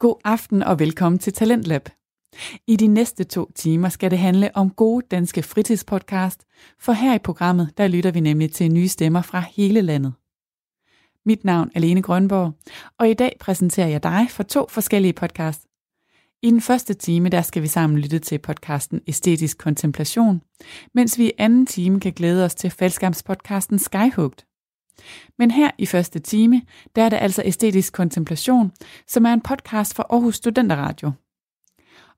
God aften og velkommen til Talentlab. I de næste to timer skal det handle om gode danske fritidspodcast, for her i programmet, der lytter vi nemlig til nye stemmer fra hele landet. Mit navn er Lene Grønborg, og i dag præsenterer jeg dig for to forskellige podcasts. I den første time, der skal vi sammen lytte til podcasten Æstetisk Kontemplation, mens vi i anden time kan glæde os til fællesskabspodcasten Skyhugt. Men her i første time, der er det altså Æstetisk Kontemplation, som er en podcast fra Aarhus Studenteradio.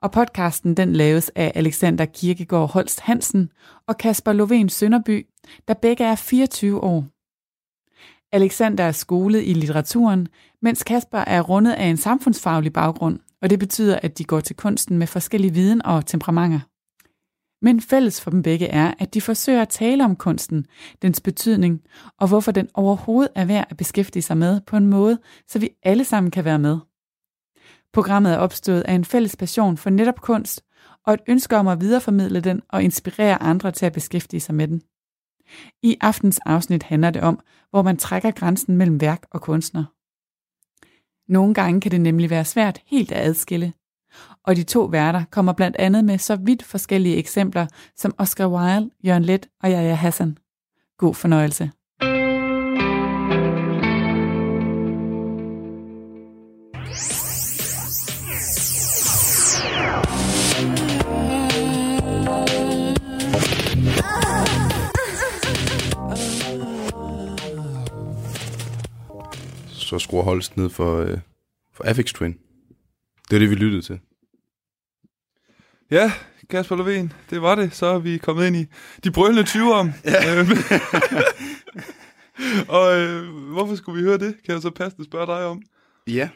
Og podcasten den laves af Alexander Kirkegaard Holst Hansen og Kasper Loven Sønderby, der begge er 24 år. Alexander er skolet i litteraturen, mens Kasper er rundet af en samfundsfaglig baggrund, og det betyder, at de går til kunsten med forskellige viden og temperamenter. Men fælles for dem begge er, at de forsøger at tale om kunsten, dens betydning, og hvorfor den overhovedet er værd at beskæftige sig med på en måde, så vi alle sammen kan være med. Programmet er opstået af en fælles passion for netop kunst, og et ønske om at videreformidle den og inspirere andre til at beskæftige sig med den. I aftens afsnit handler det om, hvor man trækker grænsen mellem værk og kunstner. Nogle gange kan det nemlig være svært helt at adskille. Og de to værter kommer blandt andet med så vidt forskellige eksempler som Oscar Wilde, Jørgen Let og Yahya Hassan. God fornøjelse. så skruer Holst ned for, øh, for Affix Twin. Det er det, vi lyttede til. Ja, Kasper Lovén, det var det. Så er vi kommet ind i de brølende 20'ere. Ja. Øhm. og øh, hvorfor skulle vi høre det? Kan jeg så passende spørge dig om? Ja.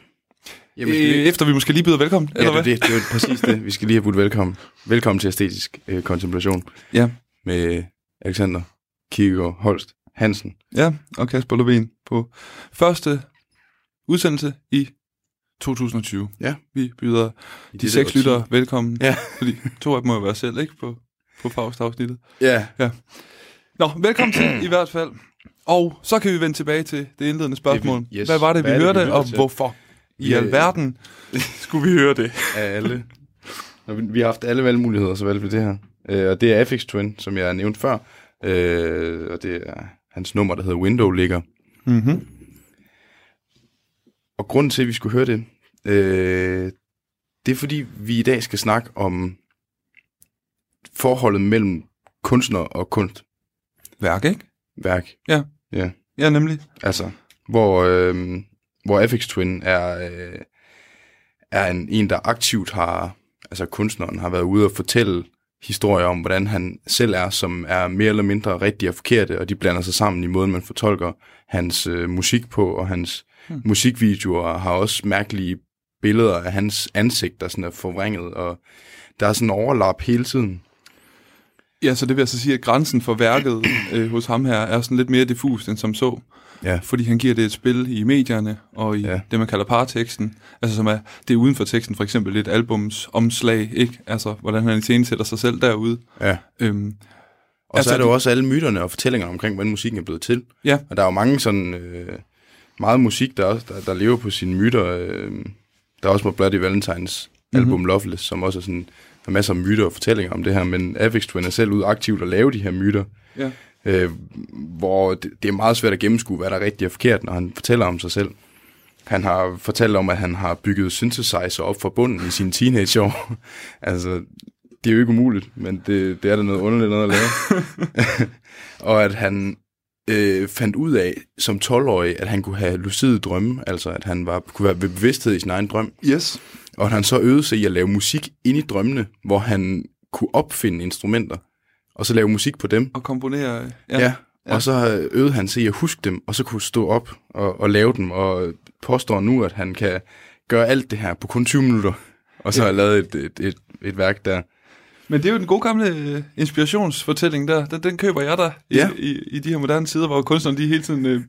Jamen, øh, efter vi måske lige byder velkommen, ja, eller det, hvad? det, det er præcis det. Vi skal lige have budt velkommen. Velkommen til Æstetisk øh, Kontemplation Ja. med Alexander Kirkegaard Holst Hansen. ja, og Kasper Lovén på første udsendelse i 2020. Ja. Vi byder I de seks lyttere velkommen, Ja. fordi to af dem må jo være selv, ikke? På, på Faust-afsnittet. Ja. Nå, velkommen til i hvert fald. Og så kan vi vende tilbage til det indledende spørgsmål. Det vi- yes. Hvad var det, vi Hvad det, vi hørte, lytter og til? hvorfor i Ja, alverden skulle vi høre det? af alle. Nå, vi- Vi har haft alle valgmuligheder, så valgte vi det her. Øh, og det er Afix Twin, som jeg nævnte før. Øh, og det er hans nummer, der hedder Window ligger. Mm-hmm. Og grunden til, at vi skulle høre det, øh, det er fordi, vi i dag skal snakke om forholdet mellem kunstner og kunstværk. Værk, ikke? Ja. Ja, nemlig. Altså, hvor, øh, hvor Afix Twin er, øh, er en, en, der aktivt har, altså kunstneren har været ude og fortælle historier om, hvordan han selv er, som er mere eller mindre rigtige og forkerte, og de blander sig sammen i måden, man fortolker hans øh, musik på, og hans hmm. musikvideoer har også mærkelige billeder af hans ansigt, der sådan er forvrænget, og der er sådan en overlap hele tiden. Ja, så det vil altså sige, at grænsen for værket øh, hos ham her er sådan lidt mere diffus end som så. Ja. Fordi han giver det et spil i medierne og i Ja. det, man kalder parteksten. Altså som er, det er uden for teksten, for eksempel et albums omslag, ikke? Altså, hvordan han iscenesætter sig selv derude. Ja. Øhm, Og altså, så er der jo også alle myterne og fortællingerne omkring, hvordan musikken er blevet til. ja, Og der er jo mange sådan, øh, meget musik, der, også, der, der lever på sine myter. Øh, der er også på Bloody Valentines Mhm. album mm-hmm. Loveless, som også er sådan, har masser af myter og fortællinger om det her, men Avix Twin er selv ud aktivt at lave de her myter, ja. øh, hvor det, det er meget svært at gennemskue, hvad der er rigtigt og forkert, når han fortæller om sig selv. Han har fortalt om, at han har bygget synthesizer op fra bunden i sine teenageår. altså, det er jo ikke umuligt, men det, det er da noget underligt noget at lave. og at han øh, fandt ud af som 12-årig, at han kunne have lucide drømme, altså at han var, kunne være bevidsthed i sin egen drøm. Yes. Og at han så øvede sig i at lave musik ind i drømmene, hvor han kunne opfinde instrumenter, og så lave musik på dem. Og komponere. Ja. ja. Og så øvede han sig i at huske dem, og så kunne stå op og, og lave dem, og påstår nu, at han kan gøre alt det her på kun 20 minutter. Og så Ja. har lavet et, et, et, et værk der. Men det er jo den gode gamle øh, inspirationsfortælling der. Den, den køber jeg der i, Ja. i, i de her moderne tider, hvor kunstnerne de hele tiden øh,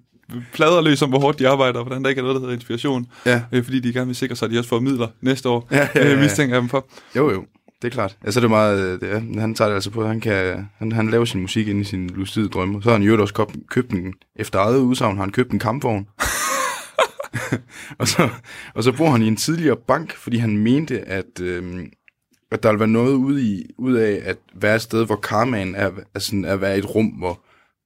plader løs om, hvor hårdt de arbejder, og hvordan der ikke er noget, der hedder inspiration. Ja. Øh, fordi de gerne vil sikre sig, at de også får midler næste år. Ja, ja, ja, ja. Øh, mistænker jeg dem for. Jo, jo. Det er klart. Altså, det er meget... øh, Det er, han tager det altså på, han, kan, han, han laver sin musik ind i sin lucide drømme. Så har han jo også købt, købt en, efter eget udsagn, har han købt en kampvogn. og, så, og så bor han i en tidligere bank, fordi han mente, at, øh, at der ville være noget ud, i, ud af at være et sted, hvor karmaen er, er, sådan, at være i et rum, hvor,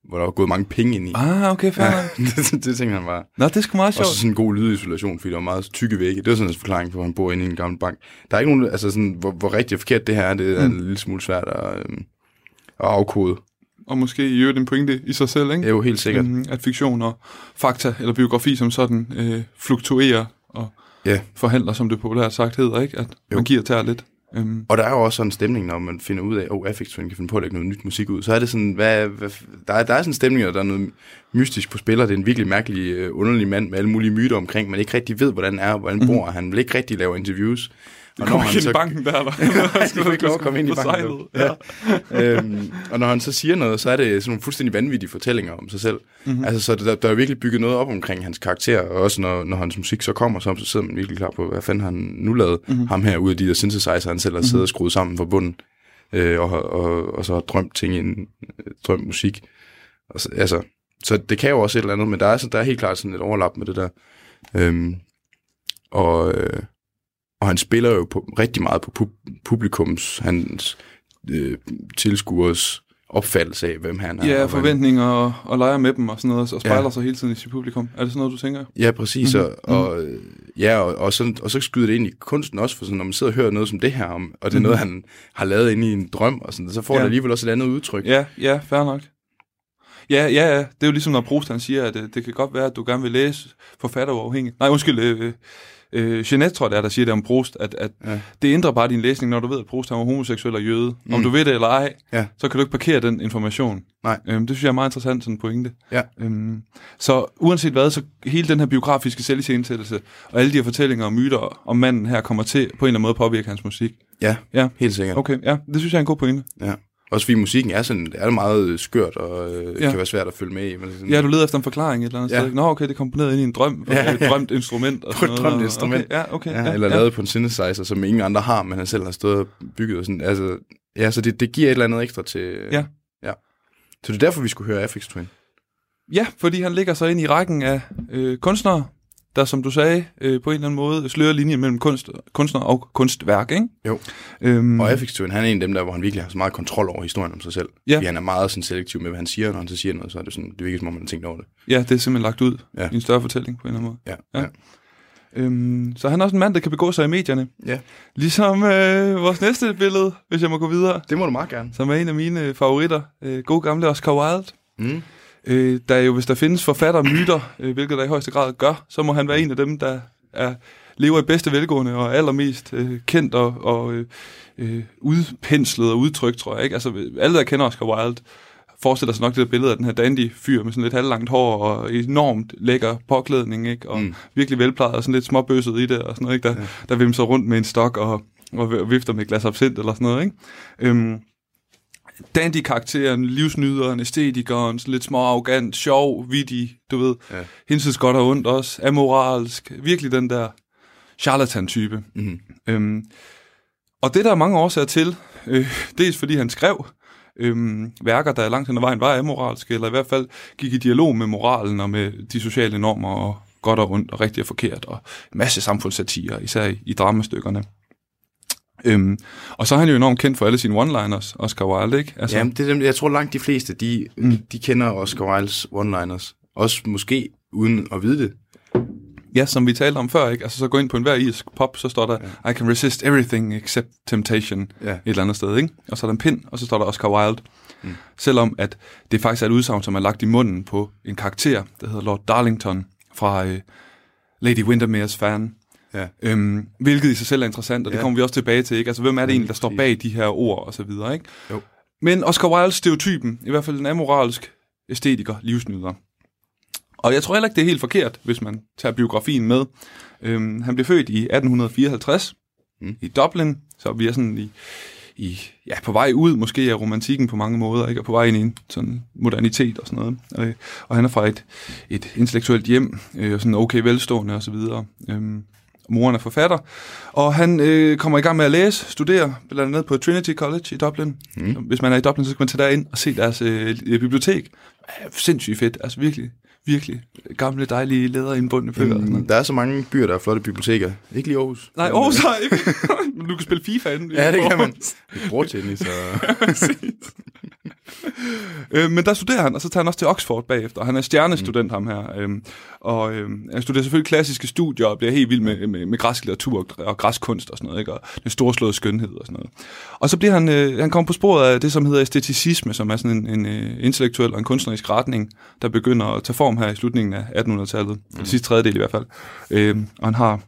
hvor der var gået mange penge ind i. Ah, okay, fair. Ja, det, det tænkte han var. Nå, det er sgu meget Og sjovt. så sådan en god lydisolation, fordi der var meget tykke vægge. Det var sådan en forklaring på, at han bor inde i en gammel bank. Der er ikke nogen, altså sådan, hvor, hvor rigtigt og forkert det her er, det er Mm. en lille smule svært at, øhm, at afkode. Og måske i øvrigt en pointe i sig selv, Det ikke? er jo helt sikkert. Mhm, At fiktion og fakta, eller biografi som sådan, øh, fluktuerer og Ja. forhandler, som det populært sagt hedder, ikke? At Jo. man giver og tager lidt. Øhm, Og der er jo også sådan en stemning, når man finder ud af, at oh, Affix Twin kan finde på at lægge noget nyt musik ud. Så er det sådan, hvad, hvad, der, er, der er sådan en stemning, og der er noget mystisk på spiller. Det er en virkelig mærkelig, øh, underlig mand med alle mulige myter omkring, man ikke rigtig ved, hvordan han er, hvordan han bor. Han vil ikke rigtig lave interviews. Kommer ikke ind i banken der, eller? du får ikke lov at komme ind i banken. Ja. Ja. øhm, og når han så siger noget, så er det sådan nogle fuldstændig vanvittige fortællinger om sig selv. Mhm. Mm-hmm. Altså, så der, der er virkelig bygget noget op omkring hans karakter, og også når, når hans musik så kommer, så, så sidder man virkelig klar på, hvad fanden han nu lavet Mhm. mm-hmm. ham her ud af de der synthesizer, han selv har siddet og skruet sammen fra bunden, øh, og, og, og så har drømt ting en øh, drømt musik. Og så, altså, så det kan jo også et eller andet, men der er, så, der er helt klart sådan et overlap med det der. Øhm, og, øh, og han spiller jo på, rigtig meget på pub- publikums, hans øh, tilskuers opfattelse af, hvem han er. Ja, og forventninger og, og leger med dem og sådan noget, og spejler Ja. sig hele tiden i sit publikum. Er det sådan noget, du tænker? Ja, præcis. Mhm, Mm-hmm. Og, og, ja, og, og, så, og så skyder det ind i kunsten også, for sådan, når man sidder og hører noget som det her, om, og det er Mhm. noget, han har lavet inde i en drøm, og sådan, så får Ja. det alligevel også et andet udtryk. Ja, ja, fair nok. Ja, ja, ja. Det er jo ligesom, når Proust han siger, at øh, det kan godt være, at du gerne vil læse forfatter uafhængigt. Nej, undskyld, øh, øh, Jeanette tror jeg, det er, der siger det om Proust, at, at Ja. det ændrer bare din læsning, når du ved, at Proust han var homoseksuel og jøde. Mm. Om du ved det eller ej, Ja. så kan du ikke parkere den information. Nej. Øhm, det synes jeg er meget interessant, sådan en pointe. Ja. Øhm, så uanset hvad, så hele den her biografiske selvisensættelse, og alle de her fortællinger og myter om manden her, kommer til på en eller anden måde at påvirke hans musik. Ja, Ja. helt sikkert. Okay, ja, det synes jeg er en god pointe. Ja. Også fordi musikken er sådan, det er meget skørt, og øh, Ja. ja. kan være svært at følge med i. Men sådan, Ja, du leder efter en forklaring et eller andet Ja. sted. Nå, okay, det er komponeret ind i en drøm, Ja, ja, et drømt instrument. Og På et drømt instrument. Okay, ja, okay. ja, ja, eller ja. lavet på en synthesizer, som ingen andre har, men han selv har stået og bygget. Og sådan. Altså, ja, så det, det giver et eller andet ekstra til... Ja. ja. Så det er derfor, vi skulle høre Affix Twin. Ja, fordi han ligger så ind i rækken af øh, kunstnere, der, som du sagde, øh, på en eller anden måde slører linjen mellem kunst, kunstner og kunstværk, ikke? Jo. Øhm, Og Affix Twin, han er en af dem der, hvor han virkelig har så meget kontrol over historien om sig selv. Ja. Fordi han er meget sådan selektiv med, hvad han siger, når han så siger noget, så er det sådan, det virker som om, han har tænkt over det. ja, det er simpelthen lagt ud Ja. i en større fortælling på en eller anden måde. Ja, Ja. ja. Øhm, så han er også en mand, der kan begå sig i medierne. ja. Ligesom øh, vores næste billede, hvis jeg må gå videre, Det må du meget gerne. som er en af mine favoritter. Øh, god gamle Oscar Wilde. Mm. Øh, der er jo, hvis der findes forfattermyter, øh, hvilket der i højeste grad gør, så må han være en af dem, der er, lever i bedste velgående og er allermest øh, kendt og, og øh, øh, udpenslet og udtrykt, tror jeg. Ikke? Altså, alle, der kender Oscar Wilde, forestiller sig nok det der billede af den her dandy fyr med sådan lidt halvlangt hår og enormt lækker påklædning, ikke? og. Mm. virkelig velplejet og sådan lidt småbøsset i det, og sådan noget, ikke? Der, ja. der vimser rundt med en stok og, og vifter med et glas absint eller sådan noget. Ikke? Øhm, dandy-karakteren, livsnyderen, æstetikeren, lidt små arrogant, sjov, vittig, du ved, ja. Hinsides godt og ondt også, amoralsk, virkelig den der charlatan-type. Mm. Øhm, og det der er mange årsager til, øh, dels fordi han skrev øhm, værker, der langt hen ad vejen var amoralske, eller i hvert fald gik i dialog med moralen og med de sociale normer, og godt og ondt og rigtigt og forkert, og masse samfundssatire, især i, i dramastykkerne. Øhm, og så er han jo enormt kendt for alle sine one-liners, Oscar Wilde, ikke? Altså, Jamen, det er dem, jeg tror langt de fleste, de, Mm. de kender Oscar Wildes one-liners. Også måske uden at vide det. Ja, som vi talte om før, ikke? Altså så gå ind på en hver irsk pop, så står der, ja. I can resist everything except temptation, Ja. et eller andet sted, ikke? Og så er der en pind, og så står der Oscar Wilde. Mm. Selvom at det faktisk er et udsagn, som er lagt i munden på en karakter, der hedder Lord Darlington fra øh, Lady Windermere's fan. Ja. Øhm, hvilket i sig selv er interessant, og det Ja. kommer vi også tilbage til, ikke? Altså, hvem er det Ja, egentlig, der står bag de her ord og så videre, ikke? Jo. Men Oscar Wilde stereotypen, i hvert fald en amoralsk æstetiker, livsnyder. Og jeg tror heller ikke, det er helt forkert, hvis man tager biografien med. Øhm, han blev født i 1854 mm. I Dublin, så vi er sådan i, i, ja, på vej ud måske af romantikken på mange måder, ikke? og på vej ind i en sådan modernitet og sådan noget. Øh, og han er fra et, et intellektuelt hjem, øh, og sådan okay velstående og så videre. Øhm, moren er forfatter, og han øh, kommer i gang med at læse, studere, blandt andet på Trinity College i Dublin. Mm. Hvis man er i Dublin, så skal man tage derind og se deres øh, bibliotek. Ja, sindssygt fedt, altså virkelig virkelig gamle, dejlige læderindbundne bøger. Mm, der er så mange byer, der er flotte biblioteker. Ikke lige Aarhus. Nej, Aarhus har ikke. Men du kan spille FIFA inden. Ja, det kan man. Bordtennis og... Øh, men der studerer han, og så tager han også til Oxford bagefter. Han er stjernestudent, mm. ham her. Øhm, og øhm, han studerer selvfølgelig klassiske studier og bliver helt vild med, med, med græsk litteratur og, og græskunst og sådan noget, ikke? og den storslåede skønhed og sådan noget. Og så bliver han, øh, han kommer på sporet af det, som hedder æsteticisme, som er sådan en, en øh, intellektuel og en kunstnerisk retning, der begynder at tage form her i slutningen af 1800-tallet, mm. det sidste tredjedel i hvert fald. Øhm, og han har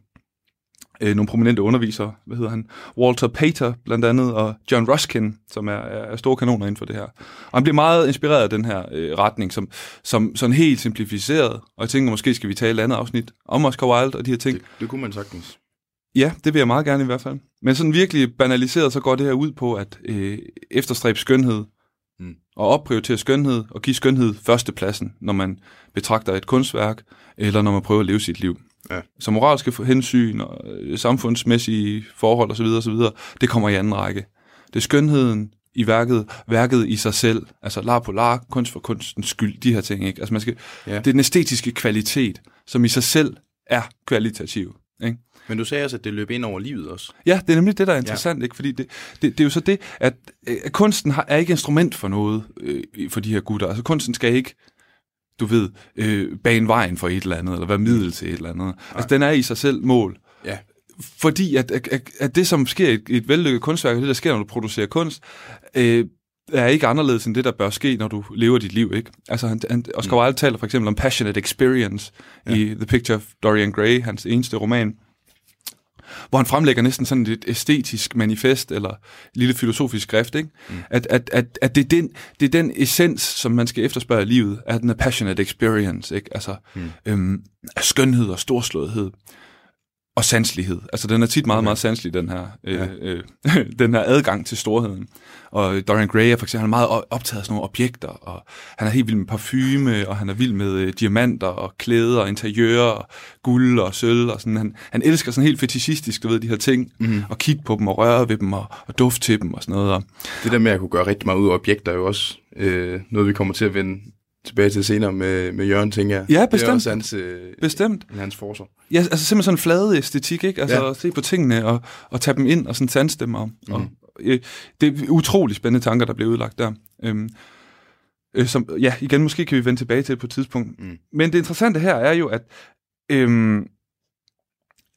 øh, nogle prominente undervisere, hvad hedder han, Walter Pater blandt andet, og John Ruskin, som er, er store kanoner inden for det her. Og han bliver meget inspireret af den her øh, retning, som, som sådan helt simplificeret, og jeg tænker, måske skal vi tale et andet afsnit om Oscar Wilde og de her ting. Det, det kunne man sagtens. Ja, det vil jeg meget gerne i hvert fald. Men sådan virkelig banaliseret, så går det her ud på at øh, efterstræbe skønhed, Og opprioritere skønhed, og give skønhed førstepladsen, når man betragter et kunstværk, eller når man prøver at leve sit liv. Ja. Så moralske hensyn og øh, samfundsmæssige forhold osv., osv., det kommer i anden række. Det er skønheden i værket, værket i sig selv, altså lar på lar, kunst for kunstens skyld, de her ting. Ikke? Altså man skal, Ja. Det er den æstetiske kvalitet, som i sig selv er kvalitativ. Ikke? Men du sagde også, at det løb ind over livet også. Ja, det er nemlig det, der er interessant, ja. ikke? fordi det, det, det er jo så det, at, øh, at kunsten har, er ikke instrument for noget øh, for de her gutter. Altså kunsten skal ikke, du ved, øh, bane vejen for et eller andet, eller være middel til et eller andet. Nej. Altså den er i sig selv mål. Ja. Fordi at, at, at, det, som sker i et, vellykket kunstværk, og det, der sker, når du producerer kunst, øh, er ikke anderledes end det, der bør ske, når du lever dit liv, ikke? Altså, han, han, Oscar Wilde taler for eksempel om passionate experience ja. i The Picture of Dorian Gray, hans eneste roman, hvor han fremlægger næsten sådan et æstetisk manifest, eller et lille filosofisk skrift, ikke? Mm. At, at, at, at det, er den, det er den essens, som man skal efterspørge i livet, er den passionate experience, ikke? Altså, mm. øhm, skønhed og storslåethed og sanslighed. Altså, den er tit meget, okay. meget sanselig, den her, øh, ja. øh, den her adgang til storheden. Og Dorian Gray er for eksempel han er meget optaget af sådan nogle objekter, og han er helt vild med parfume, og han er vild med øh, diamanter og klæder og interiører og guld og sølv og sådan. Han, han elsker sådan helt fetishistisk, du ved, de her ting, mm. og kigge på dem og røre ved dem og, og dufte til dem og sådan noget. Og, Det der med at kunne gøre rigtig meget ud af objekter er jo også øh, noget, vi kommer til at vende tilbage til senere med, med Jørgen, tænker jeg. Ja, Det er bestemt. også hans, øh, Bestemt. hans forsvar. Ja, altså simpelthen sådan en flade æstetik, ikke? Altså Ja. at se på tingene og, og tage dem ind og sådan sanse dem. Og, mm. og, øh, det er utrolig spændende tanker, der bliver udlagt der. Øhm, øh, som, ja, igen, måske kan vi vende tilbage til det på et tidspunkt. Mm. Men det interessante her er jo, at, øhm,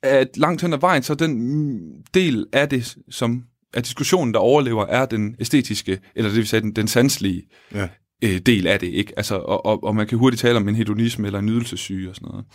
at langt hen ad vejen, så den del af det, som af diskussionen, der overlever, er den æstetiske, eller det vil sige den, den sanselige Ja. Øh, del af det, ikke? Altså, og, og, og man kan hurtigt tale om en hedonisme eller en nydelsessyge og sådan noget.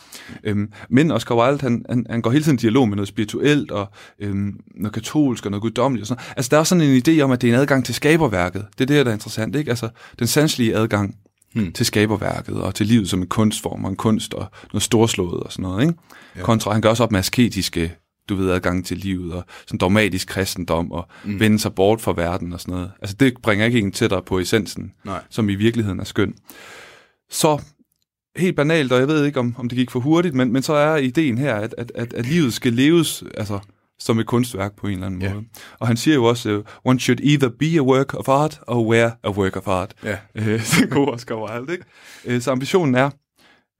Øhm, men Oscar Wilde, han, han, han går hele tiden i dialog med noget spirituelt og øhm, noget katolsk og noget guddommeligt og sådan noget. Altså, der er sådan en idé om, at det er en adgang til skaberværket. Det er det, der er interessant, ikke? Altså, den sanselige adgang Hmm. til skaberværket og til livet som en kunstform og en kunst og noget storslået og sådan noget, ikke? Ja. Kontra, han gør også op med asketiske du ved, adgang til livet, og sådan dogmatisk kristendom, og mm. vende sig bort fra verden og sådan noget. Altså, det bringer ikke en tættere på essensen, Nej. som i virkeligheden er skøn. Så helt banalt, og jeg ved ikke, om, om det gik for hurtigt, men, men så er ideen her, at, at, at, at livet skal leves altså, som et kunstværk på en eller anden måde. Og han siger jo også, uh, one should either be a work of art, or wear a work of art. Ja. Øh, det er god Oscar Wilde, ikke? Øh, så ambitionen er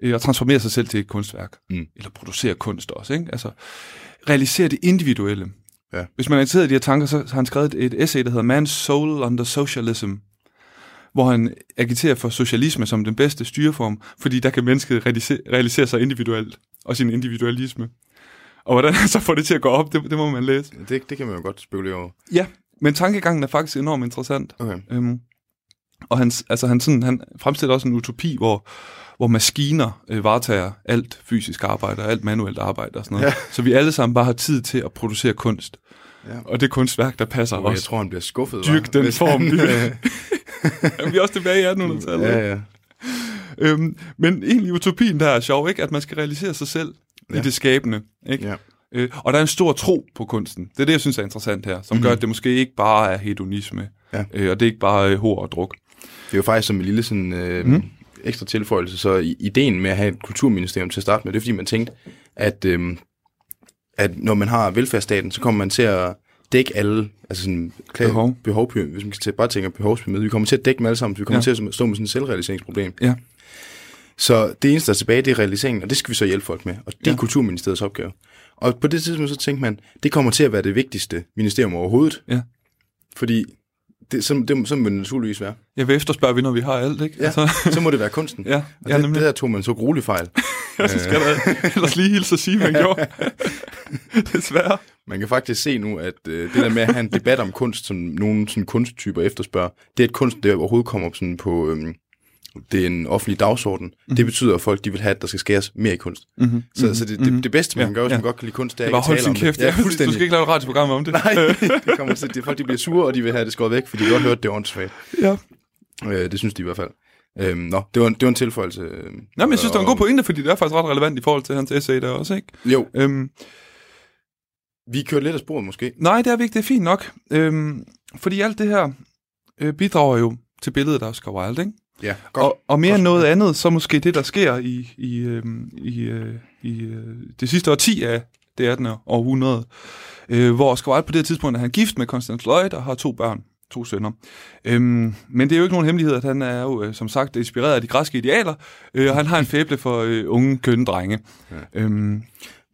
øh, at transformere sig selv til et kunstværk. Mm. Eller producere kunst også, ikke? Altså, realisere det individuelle. Ja. Hvis man er interesseret i de her tanker, så har han skrevet et, et essay, der hedder Man's Soul Under Socialism, hvor han agiterer for socialisme som den bedste styreform, fordi der kan mennesket realisere, realisere sig individuelt, og sin individualisme. Og hvordan han så får det til at gå op, det, det må man læse. Det, det kan man jo godt spekulere over. Ja, men tankegangen er faktisk enormt interessant. Okay. Øhm, og han, altså han, sådan, han fremstiller også en utopi, hvor, hvor maskiner øh, varetager alt fysisk arbejde og alt manuelt arbejde og sådan noget. Ja. Så vi alle sammen bare har tid til at producere kunst. Ja. Og det kunstværk, der passer Og jeg os. tror, han bliver skuffet. Dyrk den Hvis form, han, vi- øh, Jamen, vi er også tilbage i 1800-tallet. ja, ja. Øhm, men egentlig utopien der er sjov, ikke? At man skal realisere sig selv ja. Ja. i det skabende. Ikke? ja. Øh, og der er en stor tro på kunsten. Det er det, jeg synes er interessant her, som mm. gør, at det måske ikke bare er hedonisme, Ja. øh, og det er ikke bare øh, hår og druk. Det er jo faktisk som en lille sådan, øh, mm. ekstra tilføjelse, så ideen med at have et kulturministerium til at starte med, det er fordi man tænkte, at, øh, at når man har velfærdsstaten, så kommer man til at dække alle, altså sådan klar, Behov. behov hvis man skal til, bare tænke behovspyramide, vi kommer til at dække dem alle sammen, så vi kommer Ja. til at stå med sådan et selvrealiseringsproblem. Ja. Så det eneste, der er tilbage, det er realiseringen, og det skal vi så hjælpe folk med. Og det er Ja. Kulturministeriets opgave. Og på det tidspunkt, så tænkte man, det kommer til at være det vigtigste ministerium overhovedet. Ja. Fordi det, så, det, så må det naturligvis være. Jeg vil efterspørge vi, når vi har alt, ikke? Ja, Altså, så må det være kunsten. ja, Og ja det, nemlig. det der tog man så grueligt fejl. Ja, så skal der ellers lige hilse at sige, man gjorde. Desværre. Man kan faktisk se nu, at øh, det der med at have en debat om kunst, som nogle sådan kunsttyper efterspørger, det er et kunst, der overhovedet kommer op sådan på øhm, det er en offentlig dagsorden. Mhm. Mm. Det betyder, at folk de vil have, at der skal skæres mere i kunst. Mm-hmm. Så, så det, det, det bedste, man kan gøre, hvis ja. man godt kan lide kunst, det er Det ikke hold at sin tale om kæft. det. Ja, du fuldstændig. skal ikke lave et radioprogram om det. Nej, det kommer til, det, folk de bliver sure, og de vil have det skåret væk, fordi de godt hørte, det er åndssvagt. Ja. Øh, det synes de i hvert fald. Øhm, nå, det var, en- det var en tilføjelse. Øh, Nå, men jeg synes, det var en god pointe, fordi det er faktisk ret relevant i forhold til hans essay der også, ikke? Jo, Øhm, vi kørte lidt af sporet måske. nej, det er vigtigt. Det er fint nok. Øhm, fordi alt det her øh, bidrager jo til billedet af Oscar Wilde, ikke? Ja, godt. Og, og mere Godt. end noget andet, så måske det, der sker i, i, øhm, i, øh, i øh, det sidste årti af det 18. århundrede, øh, hvor Oscar Wilde på det tidspunkt er han gift med Constance Lloyd og har to børn, to sønner. Øhm, men det er jo ikke nogen hemmelighed, at han er jo, øh, som sagt, inspireret af de græske idealer, øh, og han har en fæble for øh, unge, kønne drenge. Ja. Øhm,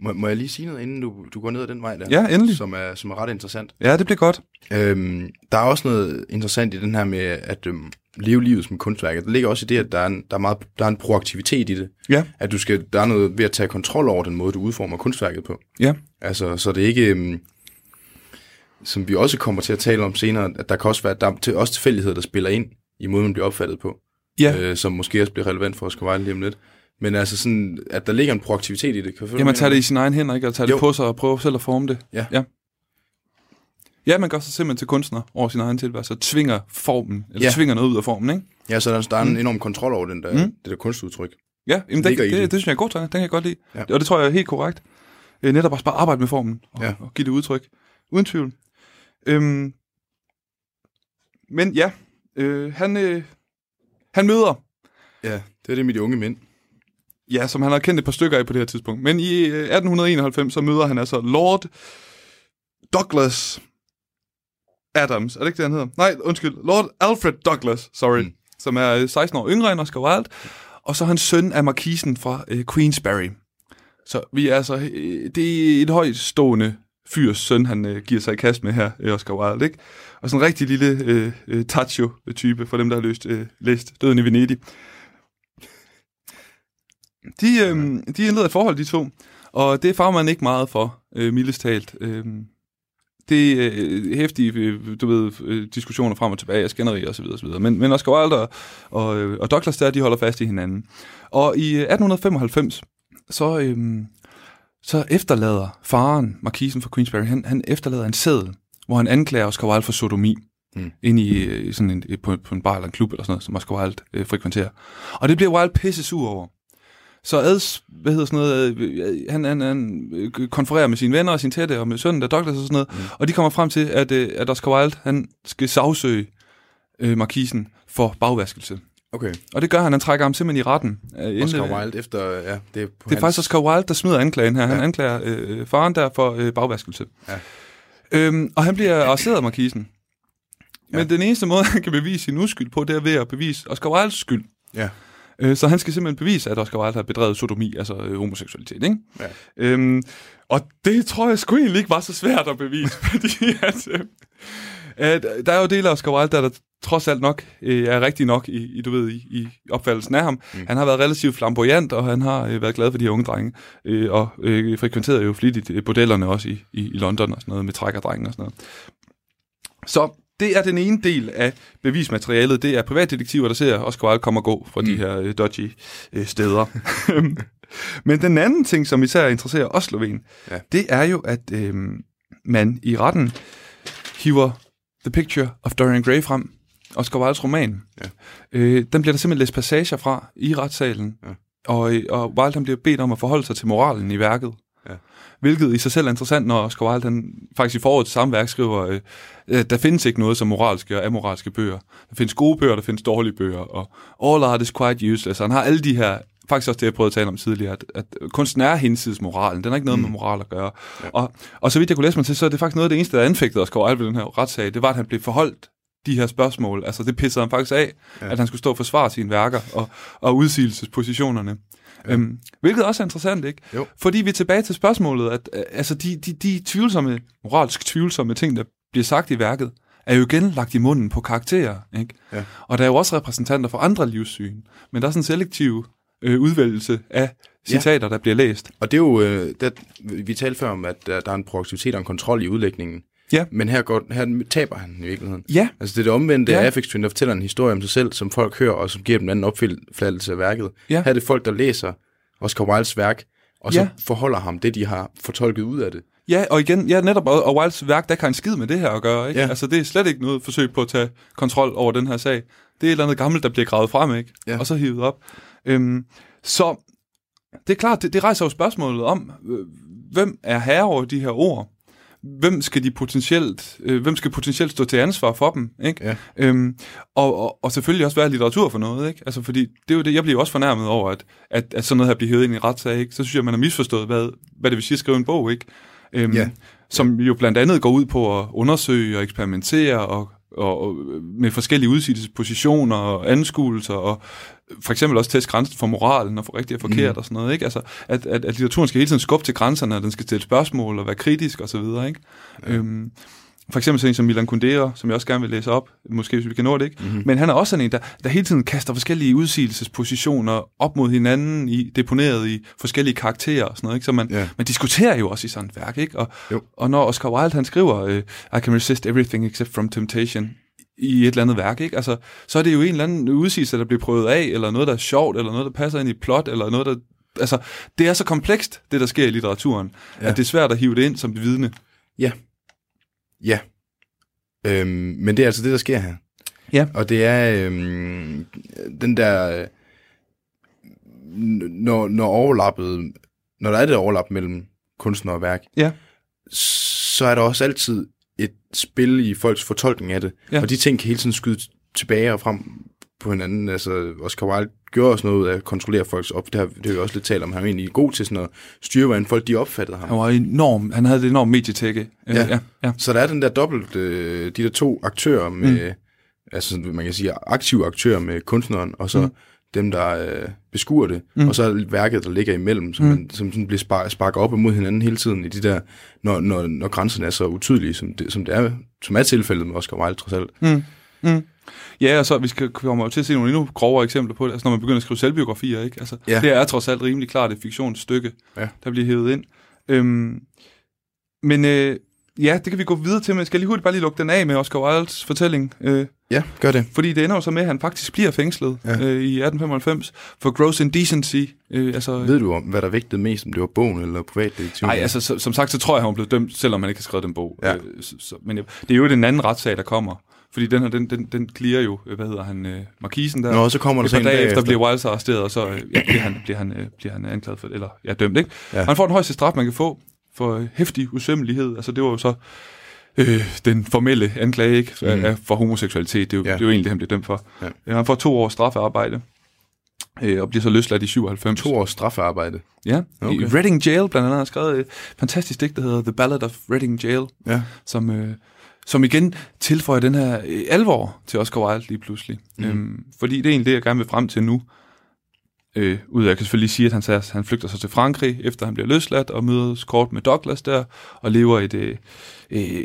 Må, må jeg lige sige noget, inden du, du går ned ad den vej der? Ja, endelig. Som er, som er ret interessant. ja, det bliver godt. Øhm, der er også noget interessant i den her med at øhm, leve livet som kunstværk. Der ligger også i det, at der er en, der er meget, der er en proaktivitet i det. Ja. At du skal, der er noget ved at tage kontrol over den måde, du udformer kunstværket på. Ja. Altså, så det er ikke, øhm, som vi også kommer til at tale om senere, at der kan også være der er til, også tilfældigheder, der spiller ind i måden, man bliver opfattet på. Ja. Øh, som måske også bliver relevant for Oscar Wilde lige om lidt. Men altså sådan, at der ligger en proaktivitet i det. Kan Ja, man tager det i sin egen hænder, ikke? Og tager Jo. det på sig og prøver selv at forme det. Ja. ja. Ja, man gør sig simpelthen til kunstner over sin egen tilværelse og tvinger formen, eller Ja. tvinger noget ud af formen, ikke? Ja, så der, der er en enorm kontrol over den der, Mm. det der kunstudtryk. Ja, jamen, det, ligger det, det, det. synes jeg er god tanke. Den kan jeg godt lide. Ja. Og det tror jeg er helt korrekt. Øh, netop også bare arbejde med formen og, Ja. ja. og give det udtryk. Uden tvivl. Øhm, men ja, øh, han, øh, han møder, Ja, det er det med de unge mænd. ja, som han har kendt et par stykker af på det her tidspunkt, men i øh, 1891, så møder han altså Lord Douglas Adams. Er det ikke det, han hedder? Nej, undskyld. Lord Alfred Douglas, sorry. Mm. Som er øh, 16 år yngre end Oscar Wilde. Og så hans søn er markisen fra øh, Queensberry. Så vi er altså... Øh, det er et højtstående fyrs søn, han øh, giver sig i kast med her, øh, Oscar Wilde, ikke? Og sådan en rigtig lille øh, øh, Taccio-type, for dem, der har løst, øh, læst Døden i Venedig. De, øh, de indleder et forhold, de to, og det farver man ikke meget for, øh, mildest talt. Øh, det er øh, hæftige, øh, du ved, øh, diskussioner frem og tilbage, skænderi og så videre, og så videre. Men, men Oscar Wilde og, og, øh, og Douglas der, de holder fast i hinanden. Og i øh, 1895, så, øh, så efterlader faren, markisen for Queensberry, han, han efterlader en seddel, hvor han anklager Oscar Wilde for sodomi. Mm. Ind i, i sådan en, på, på en bar eller en klub eller sådan noget, som Oscar Wilde øh, frekventerer. Og det bliver Wilde pisse sur over. Så Ads, hvad hedder sådan noget, øh, han, han, han øh, konfererer med sine venner og sin tætte, og med sønnen der Douglas og sådan noget, mm. og de kommer frem til, at, øh, at Oscar Wilde, han skal sagsøge øh, markisen for bagvaskelse. Okay. Og det gør han, han trækker ham simpelthen i retten. Øh, Oscar inden- Wilde efter, ja, det er det er faktisk Oscar Wilde, der smider anklagen her. Han Ja. ja. anklager øh, faren der for øh, bagvaskelse. Ja. Øhm, og han bliver arresteret af markisen. Men Ja. den eneste måde, han kan bevise sin uskyld på, det er ved at bevise Oscar Wildes skyld. Ja. Øh, så han skal simpelthen bevise, at Oscar Wilde har bedrevet sodomi, altså øh, homoseksualitet. Ikke? Ja. Øhm, og det tror jeg sgu egentlig ikke var så svært at bevise, fordi at, øh, at, der er jo dele af Oscar Wilde, der, der trods alt nok øh, er rigtig nok i, i, du ved, i, i opfattelsen af ham. Mm. Han har været relativt flamboyant, og han har øh, været glad for de unge drenge, øh, og øh, frekventerede jo flittigt øh, bordellerne også i, i, i London og sådan noget, med trækkerdrenge og sådan noget. Så det er den ene del af bevismaterialet. Det er privatdetektiver, der ser Oscar Wilde komme og gå fra mm. de her øh, dodgy øh, steder. Men den anden ting, som især interesserer os, Sloven, Ja. det er jo, at øh, man i retten hiver The Picture of Dorian Gray frem, Oscar Wildes roman. Ja. Øh, den bliver der simpelthen læst passager fra i retssalen, Ja. og, øh, og Wilde han bliver bedt om at forholde sig til moralen i værket. Ja. Hvilket i sig selv er interessant, når Oscar Wilde han faktisk i foråret til samme værk skriver, øh, øh, der findes ikke noget som moralske og amoralske bøger. Der findes gode bøger, der findes dårlige bøger, og all art is quite useless. Han har alle de her, faktisk også det, jeg prøvede at tale om tidligere, at, at kunsten er hinsides moralen. Den har ikke noget mm. med moral at gøre. Ja. Og, og så vidt jeg kunne læse mig til, så er det faktisk noget af det eneste, der anfægtede Oscar Wilde ved den her retssag, det var, at han blev forholdt de her spørgsmål. Altså det pissede han faktisk af, ja. at han skulle stå og forsvare sine værker og, og udsigelsespositionerne. Ja. Øhm, hvilket også er interessant, ikke? Jo. Fordi vi er tilbage til spørgsmålet, at øh, altså de, de, de tvivlsomme, moralsk tvivlsomme ting, der bliver sagt i værket, er jo igen lagt i munden på karakterer, ikke? Ja. Og der er jo også repræsentanter for andre livssyn, men der er sådan en selektiv øh, udvælgelse af citater, ja. der bliver læst. Og det er jo, øh, det, vi talte før om, at der, der er en proaktivitet og en kontrol i udlægningen. Ja. Men her, går, her taber han i virkeligheden. Ja, Altså det er det omvendte Ja. af Affix Twin, der fortæller en historie om sig selv, som folk hører, og som giver dem en anden opfattelse af værket. Ja. Her er det folk, der læser Oscar Wildes værk, og så Ja. forholder ham det, de har fortolket ud af det. Ja, og igen, ja, netop, og, Wilds værk, der kan en skid med det her at gøre, ikke? Ja. Altså, det er slet ikke noget forsøg på at tage kontrol over den her sag. Det er et eller andet gammelt, der bliver gravet frem, ikke? Ja. Og så hivet op. Øhm, så det er klart, det, det rejser jo spørgsmålet om, øh, hvem er herre over de her ord? Hvem skal de potentielt, øh, hvem skal potentielt stå til ansvar for dem, ikke? Ja. Øhm, og, og, og selvfølgelig også være litteratur for noget, ikke? Altså, fordi det er jo det, jeg bliver også fornærmet over, at, at, at sådan noget her bliver hævet ind i en retssag, ikke? Så synes jeg, man har misforstået, hvad, hvad det vil sige at skrive en bog, ikke? Øhm, Ja. Som jo blandt andet går ud på at undersøge og eksperimentere og, og, og med forskellige udsigelsespositioner og anskuelser og for eksempel også teste grænsen for moralen og for rigtigt og forkert mm. og sådan noget, ikke? Altså, at, at, at litteraturen skal hele tiden skubbe til grænserne, og den skal stille spørgsmål og være kritisk og så videre, ikke? Ja. Øhm, for eksempel sådan en som Milan Kundera, som jeg også gerne vil læse op, måske hvis vi kan nå det, ikke? Mm-hmm. Men han er også sådan en, der, der hele tiden kaster forskellige udsigelsespositioner op mod hinanden, i, deponeret i forskellige karakterer og sådan noget, ikke? Så man, Ja. man diskuterer jo også i sådan et værk, ikke? Og, Jo. og når Oscar Wilde, han skriver, øh, I can resist everything except from temptation, i et eller andet værk, ikke? Altså, så er det jo en eller anden udsigelse, der bliver prøvet af, eller noget, der er sjovt, eller noget, der passer ind i plot, eller noget, der... Altså, det er så komplekst, det der sker i litteraturen. Ja. at det er svært at hive det ind som vidne. Ja. Ja. Øhm, men det er altså det, der sker her. Ja. Og det er øhm, den der... Når, når overlappet... Når der er det overlap mellem kunstner og værk, Ja. så er der også altid et spil i folks fortolkning af det. Ja. Og de ting kan hele tiden skyde tilbage og frem på hinanden. Altså, Oscar Wilde gjorde også noget ud af at kontrollere folks op. Det har, det har vi også lidt talt om. Han var egentlig god til sådan at styre, hvordan folk de opfattede ham. Han var enorm, han havde et enormt medietække. Øh, Ja. ja, ja. Så der er den der dobbelt, øh, de der to aktører med, mm. altså man kan sige aktive aktører med kunstneren, og så Mm. dem, der øh, beskuer det, Mm. og så værket, der ligger imellem, som, mm. man, som sådan bliver spar- sparket op imod hinanden hele tiden i de der, når, når, når grænserne er så utydelige, som det, som det er, som er tilfældet med Oscar Wilde trods alt. Mm. Mm. Ja, og så vi skal komme jo til at se nogle endnu grovere eksempler på det, altså når man begynder at skrive selvbiografier, ikke? Altså, ja. Det er trods alt rimelig klart et fiktionsstykke, Ja. der bliver hævet ind. Øhm, men øh, ja, det kan vi gå videre til, men jeg skal lige hurtigt bare lige lukke den af med Oscar Wildes fortælling. Øh, Ja, gør det. fordi det ender jo så med, at han faktisk bliver fængslet ja. Øh, i 1895 for gross indecency. Øh, altså, Ved du om, hvad der vægtede mest, om det var bogen eller privatdetektiv? Nej, altså så, som sagt, så tror jeg, han var blevet dømt, selvom han ikke har skrevet den bog. Ja. Øh, så, så, men det er jo den anden retssag, der kommer. Fordi den her, den, den, den clear jo, øh, hvad hedder han, øh, markisen der. Nå, så kommer der så en dag efter bliver Wilds arresteret, og så øh, ja, bliver, han, bliver, han, øh, bliver han anklaget for, eller ja, dømt, ikke? Ja. Han får den højeste straf, man kan få for øh, hæftig usømmelighed. Altså det var jo så øh, den formelle anklage, ikke? For, mm. for homoseksualitet. Det er, jo, ja. Det er jo egentlig det, han bliver dømt for. Ja. Øh, han får to års strafarbejde, øh, og bliver så løsladt i 97. To års straffearbejde. Ja, okay. i. Reading Jail blandt andet har skrevet et fantastisk digt, der hedder The Ballad of Reading Jail, Ja. som, øh, som igen tilføjer den her øh, alvor til Oscar Wilde lige pludselig. Mm. Øhm, fordi det er egentlig det, jeg gerne vil frem til nu. Øh, ud af, jeg kan selvfølgelig sige, at han, at han flygter sig til Frankrig, efter han bliver løsladt, og mødes kort med Douglas der, og lever et, øh, øh,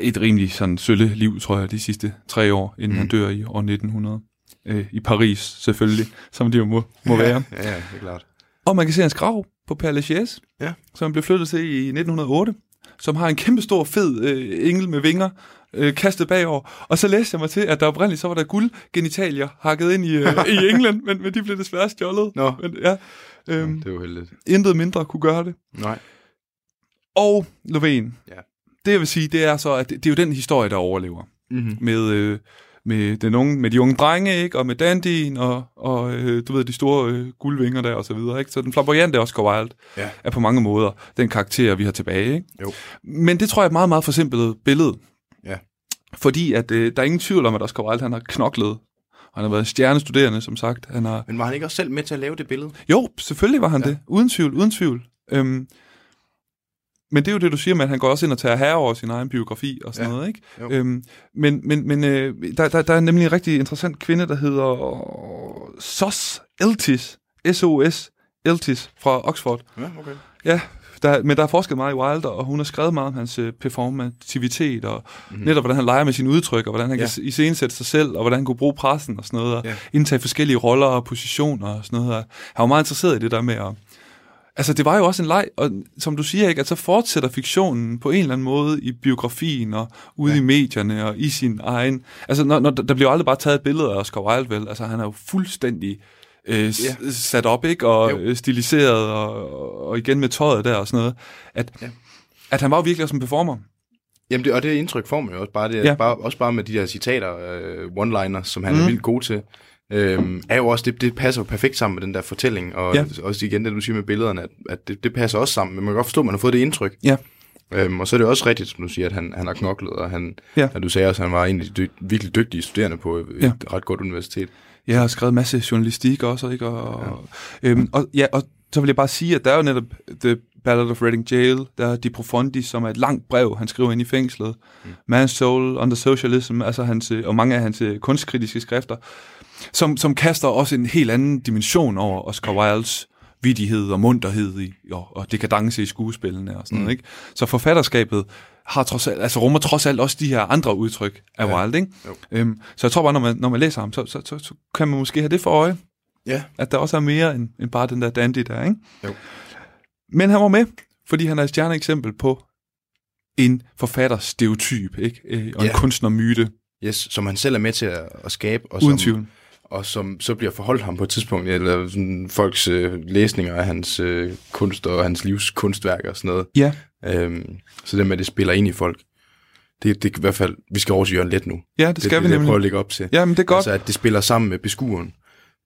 et rimelig sådan sølle liv, tror jeg, de sidste tre år, inden mm. han Mhm. dør i år 1900. Øh, I Paris, selvfølgelig, som det jo må, må være. Ja, ja, det er klart. Og man kan se hans grav på Père Lachaise, Ja. som blev flyttet til i 1908, som har en kæmpe stor fed øh, engel med vinger øh, kastet bagover. Og så læste jeg mig til, at der oprindeligt så var der guldgenitalier hakket ind i, øh, i England, men, men de blev desværre stjålet. Nå. Men, ja, øhm, Det er jo heldigt. intet mindre kunne gøre det. Nej. Og Lovén, Ja. det jeg vil sige, det er så, at det, det er jo den historie, der overlever. Mm-hmm. Med, øh, med, den unge, med de unge drenge, ikke? og med dandyen, og, og øh, du ved, de store øh, guldvinger der, og så videre. Ikke? Så den flamboyante Oscar Wilde Ja. er på mange måder den karakter, vi har tilbage. Ikke? Jo. Men det tror jeg er et meget, meget forsimplet billede. Ja. Fordi at, øh, der er ingen tvivl om, at Oscar Wilde han har knoklet. Han har været stjernestuderende, som sagt. Han har... Men var han ikke også selv med til at lave det billede? Jo, selvfølgelig var han. Ja. det. Uden tvivl, uden tvivl. Øhm, men det er jo det, du siger med, at han går også ind og tager herre over sin egen biografi og sådan Ja. noget, ikke? Jo. Øhm, men men, men øh, der, der, der er nemlig en rigtig interessant kvinde, der hedder Sos Eltis, S-O-S Eltis fra Oxford. Ja, okay. Ja, der, men der er forsket meget i Wilder, og hun har skrevet meget om hans øh, performativitet, og mm-hmm. netop hvordan han leger med sine udtryk, og hvordan han ja. Kan iscenesætte sig selv, og hvordan han kunne bruge pressen og sådan noget, og. Ja. indtage forskellige roller og positioner og sådan noget. Han var meget interesseret i det der med at... Altså, det var jo også en leg, og som du siger, ikke, at så fortsætter fiktionen på en eller anden måde i biografien og ude ja. i medierne og i sin egen... Altså, når, når, der bliver aldrig bare taget et billede af Oscar Wilde, vel? Altså, han er jo fuldstændig øh, Ja. sat op, ikke? Og Jo. øh, stiliseret, og, og igen med tøjet der og sådan noget. At, ja. At han var jo virkelig også en performer. Jamen, det, og det indtryk får man jo også bare, det, Ja. bare, også bare med de der citater, øh, one-liners, som han mm. Er vildt god til, øhm, er jo også, det, det passer jo perfekt sammen med den der fortælling, og Ja. også igen det, du siger med billederne, at, at det, det passer også sammen, men man kan godt forstå, at man har fået det indtryk. Ja. Øhm, og så er det også rigtigt, som du siger, at han, han har knoklet, og han, Ja. at du sagde også, at han var en af de dy- virkelig dygtige studerende på et Ja. ret godt universitet. Jeg har skrevet en masse journalistik også, ikke? Og, ja. Øhm, og, ja, og så vil jeg bare sige, at der er jo netop The Ballad of Reading Jail, der er De Profundis, som er et langt brev, han skriver ind i fængslet. Mm. Man's Soul Under Socialism, altså hans, og mange af hans øh, kunstkritiske skrifter, som, som kaster også en helt anden dimension over Oscar Wildes vidighed og munterhed i, og, og dekadence i skuespillene og sådan mm. noget, ikke? Så forfatterskabet har trods alt, altså rummer trods alt også de her andre udtryk af Ja. Wilde, ikke? Jo. Øhm, så jeg tror bare, når man, når man læser ham, så, så, så, så kan man måske have det for øje, Ja. at der også er mere end, end bare den der dandy der, ikke? Jo. Men han var med, fordi han er et stjerneeksempel på en forfatterstereotyp, ikke? Øh, Og en Ja. kunstnermyte, Yes, som han selv er med til at, at skabe, og uden som, tvivl. Og som så bliver forholdt ham på et tidspunkt, eller sådan folks øh, læsninger af hans øh, kunst og hans livs kunstværker og sådan noget. Ja, Øhm, så det med, at det spiller ind i folk, det, det er i hvert fald, vi skal over til Jørgen Let nu. ja det Det, skal det, vi det, jeg prøver nemlig. at lægge op til. Ja, men det er godt. Altså, at det spiller sammen med beskueren,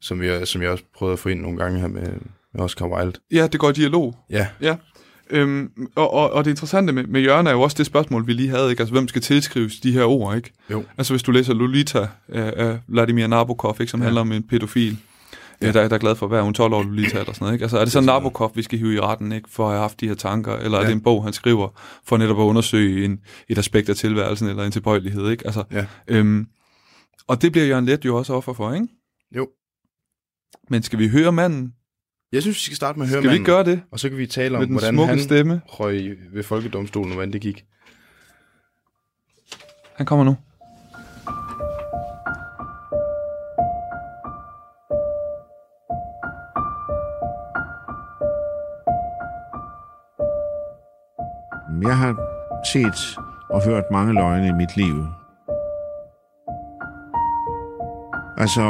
som jeg, som jeg også prøvede at få ind nogle gange her med, med Oscar Wilde. Ja, det går i dialog. Ja, Ja. Øhm, og, og, og det interessante med, med Jørgen er jo også det spørgsmål, vi lige havde, ikke? Altså, hvem skal tilskrives de her ord, ikke? jo. Altså, hvis du læser Lolita af, af Vladimir Nabokov, ikke? Som ja. handler om en pædofil, ja. der, der er glad for at være hun 12 år Lolita eller sådan noget, ikke? Altså, er det så Nabokov, vi skal hive i retten, ikke? For at have haft de her tanker, eller ja. er det en bog, han skriver, for netop at undersøge en, et aspekt af tilværelsen, eller en tilbøjelighed, ikke? Altså, Ja. øhm, og det bliver Jørgen Let jo også offer for, ikke? Jo. Men skal vi høre manden? Jeg synes, vi skal starte med at høre Skal vi ikke gøre det og så kan vi tale om, med den hvordan smukke han stemme? røg ved folkedomstolen, og hvordan det gik. Han kommer nu. Jeg har set og hørt mange løgne i mit liv. Altså,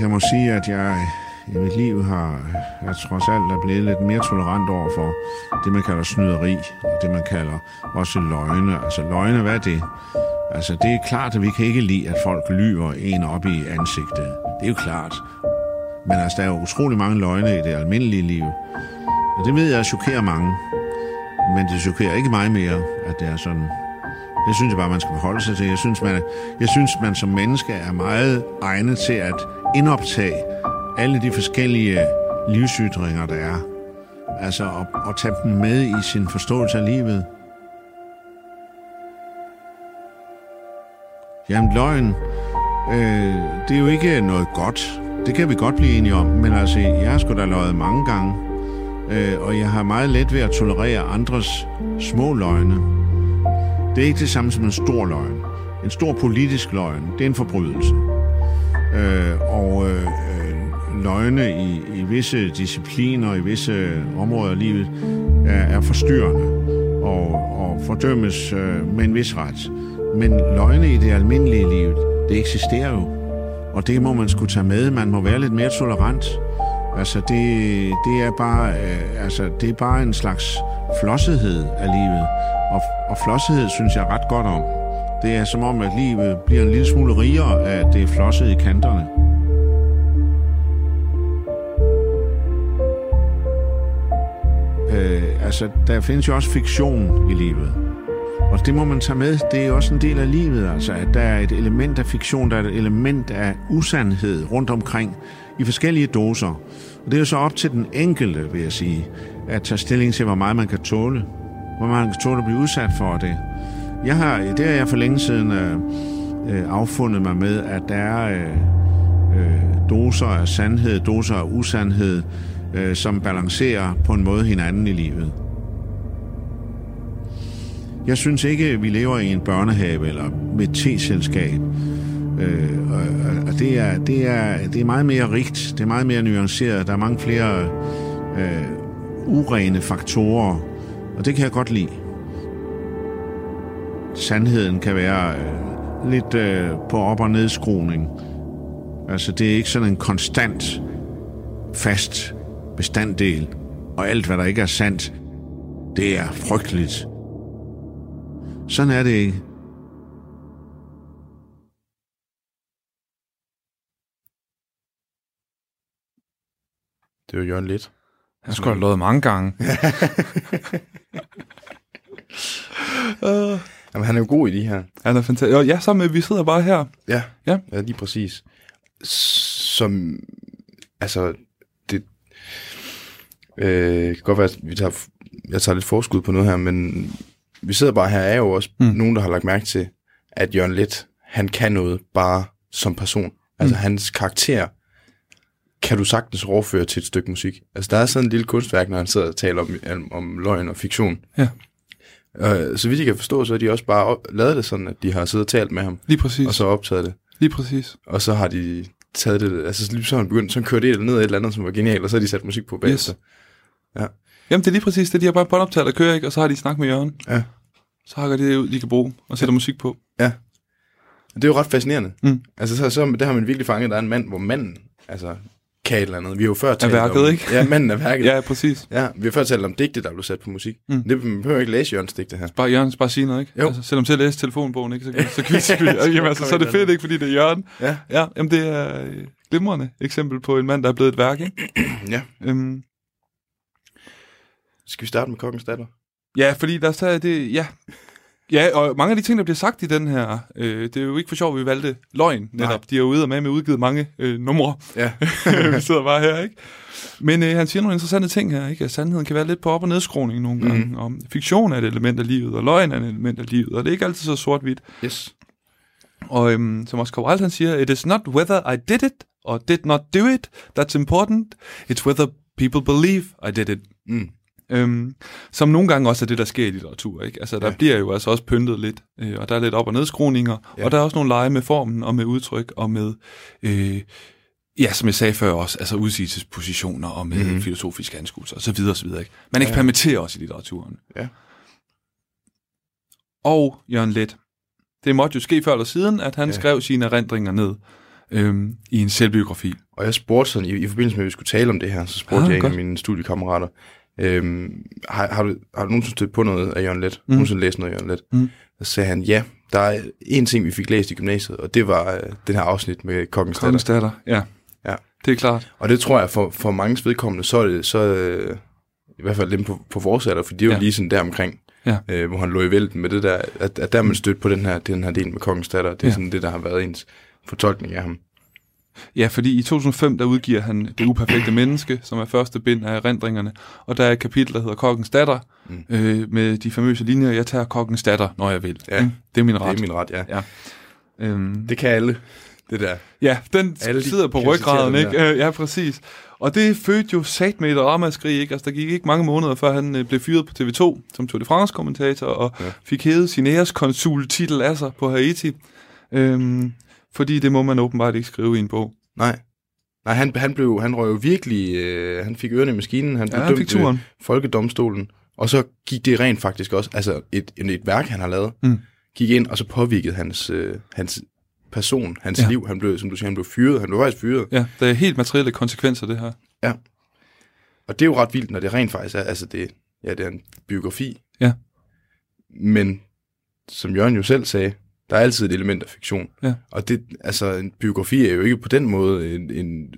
jeg må sige, at jeg i mit liv har jeg trods alt er blevet lidt mere tolerant over for det, man kalder snyderi, og det, man kalder også løgne. Altså, løgne, hvad er det? Altså, det er klart, at vi kan ikke lide, at folk lyver en op i ansigtet. Det er jo klart. Men altså, der er jo utrolig mange løgne i det almindelige liv. Og det ved jeg chokerer mange. Men det chokerer ikke mig mere, at det er sådan. Det synes jeg bare, man skal forholde sig til. Jeg synes, man, jeg synes, man som menneske er meget egnet til at indoptage alle de forskellige livsytringer, der er. Altså at, at tage dem med i sin forståelse af livet. Jamen løgn, øh, det er jo ikke noget godt. Det kan vi godt blive enige om. Men altså, jeg har sgu da løjet mange gange. Øh, og jeg har meget let ved at tolerere andres små løgne. Det er ikke det samme som en stor løgn. En stor politisk løgn, det er en forbrydelse. Øh, og øh, løgne i, i visse discipliner, i visse områder af livet, er, er forstyrrende og, og fordømmes øh, med en vis ret. Men løgne i det almindelige liv, det eksisterer jo. Og det må man skulle tage med. Man må være lidt mere tolerant. Altså, det, det, er bare, øh, altså, det er bare en slags flossethed af livet. Og, og flossethed synes jeg ret godt om. Det er som om, at livet bliver en lille smule rigere af, at det er flosset i kanterne. Altså, der findes jo også fiktion i livet. Og det må man tage med. Det er også en del af livet, altså, at der er et element af fiktion, der er et element af usandhed rundt omkring i forskellige doser. Og det er jo så op til den enkelte, vil jeg sige, at tage stilling til, hvor meget man kan tåle. hvor man kan tåle at blive udsat for det. Jeg har, det har jeg for længe siden øh, øh, affundet mig med, at der er øh, øh, doser af sandhed, doser af usandhed, øh, som balancerer på en måde hinanden i livet. Jeg synes ikke, vi lever i en børnehave eller med et teselskab. Øh, og, og det, er, det, er, det er meget mere rigt, det er meget mere nuanceret, der er mange flere øh, urene faktorer, og det kan jeg godt lide. Sandheden kan være øh, lidt øh, på op- og nedskroning. Altså, det er ikke sådan en konstant, fast bestanddel, og alt, hvad der ikke er sandt, det er frygteligt. Sådan er det ikke. Det er jo Jørgen Lidt. Han skulle have lovet mange gange. uh, Jamen, han er jo god i de her. han er fantastisk. Ja, så med, vi sidder bare her. Ja, Ja. ja lige præcis. Som, altså, det øh, kan godt være, at vi tager, jeg tager lidt forskud på noget her, men vi sidder bare her, er jo også Mm. nogen, der har lagt mærke til, at Jørgen Let, han kan noget bare som person. Altså, mm. hans karakter kan du sagtens overføre til et stykke musik. Altså, der er sådan et lille kunstværk, når han sidder og taler om, om, løgn og fiktion. Ja. Øh, så vidt jeg kan forstå, så har de også bare op- lavet det sådan, at de har siddet og talt med ham, Lige præcis. og så optaget det. Lige præcis. Og så har de taget det, altså lige så han begyndt, så kører det ned et eller andet, som var genialt, og så har de sat musik på bagefter. Yes. Jamen, det er lige præcis det. De har bare båndoptaget, der kører, ikke? Og så har de snakket med Jørgen. Ja. Så hakker det ud, de kan bruge, og sætter musik på. Det er jo ret fascinerende. Mm. Altså, så, så det har man virkelig fanget, der er en mand, hvor manden, altså, kan et eller andet. Vi har jo før talt værket, om... ikke? Ja, manden er værket. Ja, præcis. Ja, vi har før talt om digte, der blev sat på musik. Mm. Det man behøver ikke læse Jørgens digte her. Bare Jørgen bare sige noget, ikke? Jo. Altså, selvom selv læser telefonbogen, ikke? Så, så, kan vi, så, kan vi, jamen, altså, så er det fedt, ikke? Fordi det er Jørgen. Ja. Ja, jamen, det er øh, glimrende eksempel på en mand, der er blevet et værk, ikke? Ja. Øhm, Skal vi starte med Kokkens Datter? ja, fordi der er det, ja. Ja, og mange af de ting, der bliver sagt i den her, øh, det er jo ikke for sjovt, at vi valgte løgn netop. Nej. De er jo ude og med med udgivet mange øh, numre. Ja. vi sidder bare her, ikke? Men øh, han siger nogle interessante ting her, ikke? At sandheden kan være lidt på op- og nedskroning nogle Mhm. gange. Og fiktion er et element af livet, og løgn er et element af livet, og det er ikke altid så sort-hvidt. Yes. Og øhm, som Oscar Wilde han siger, it is not whether I did it or did not do it that's important, it's whether people believe I did it. Mm. Øhm, som nogle gange også er det, der sker i litteratur. Ikke? Altså, der ja. Bliver jo altså også pyntet lidt, øh, og der er lidt op- og nedskruninger, ja. Og der er også nogle lege med formen og med udtryk og med, øh, ja, som jeg sagde før også, altså udsigelsespositioner og med. Mhm. filosofiske anskuelser osv. osv. Ikke? Man eksperimenterer også i litteraturen. Ja. Og Jørgen Let, det måtte jo ske før eller siden, at han ja. Skrev sine erindringer ned øhm, i en selvbiografi. Og jeg spurgte sådan, i, i forbindelse med, at vi skulle tale om det her, så spurgte Ah, ah, jeg en godt. af mine studiekammerater, øhm, har, har, du, har du nogensinde stødt på noget af Jørgen Let? Mm. Mm. Nogensinde læst noget af Jørgen Let? Mm. Så sagde han, ja, der er en ting, vi fik læst i gymnasiet, og det var øh, den her afsnit med Datter. Kongens datter, ja. Ja. Det er klart. Og det tror jeg, for, for mange vedkommende, så er det, så, øh, i hvert fald dem på, på vores alder, for de er jo Ja. lige sådan der omkring, Ja. øh, hvor han lå i vælten med det der, at, at der er man stødt på den her, den her del med Kongens Datter. Det er ja. sådan det, der har været ens fortolkning af ham. Ja, fordi i 2005, der udgiver han Det uperfekte menneske, som er første bind af erindringerne. Og der er et kapitel, der hedder Kokkens datter, mm. Mm. øh, med de famøse linjer, jeg tager kokkens datter, når jeg vil. Ja. Ikke? Det er min Det ret. er min ret, ja. Øhm, Det kan alle, det der. ja, den Alle de sidder på ryggraden, ikke? Øh, ja, præcis. Og det fødte jo sat med et ramaskrig, ikke? Altså, der gik ikke mange måneder, før han øh, blev fyret på TV2 som Tour de France-kommentator, og ja. Ja. fik hævet sin æreskonsul-titel af sig på Haiti. Øhm, fordi det må man åbenbart ikke skrive i en bog. Nej. Nej, han, han, blev, han røg jo virkelig, øh, han fik ørerne i maskinen, han blev Ja, han dømt turen. folkedomstolen, og så gik det rent faktisk også, altså et, et, værk, han har lavet, Mm. gik ind, og så påvirkede hans, øh, hans person, hans Ja. ja. liv, han blev, som du siger, han blev fyret, han blev faktisk fyret, Ja, der er helt materielle konsekvenser, det her. og det er jo ret vildt, når det rent faktisk er, altså det, ja, det er en biografi, Ja. men som Jørgen jo selv sagde, der er altid et element af fiktion, Ja. og det, altså en biografi er jo ikke på den måde en, en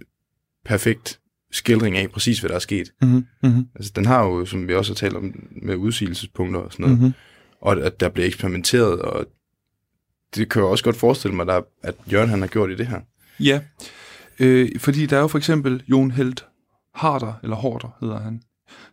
perfekt skildring af præcis, hvad der er sket. Mm-hmm. Mm-hmm. Altså, den har jo, som vi også har talt om, med udsigelsespunkter og sådan noget, Mm-hmm. og at der bliver eksperimenteret, og det kan jeg også godt forestille mig, der, at Jørgen han har gjort i det her. Ja, øh, fordi der er jo for eksempel Jon Helt Harder, eller Horder hedder han,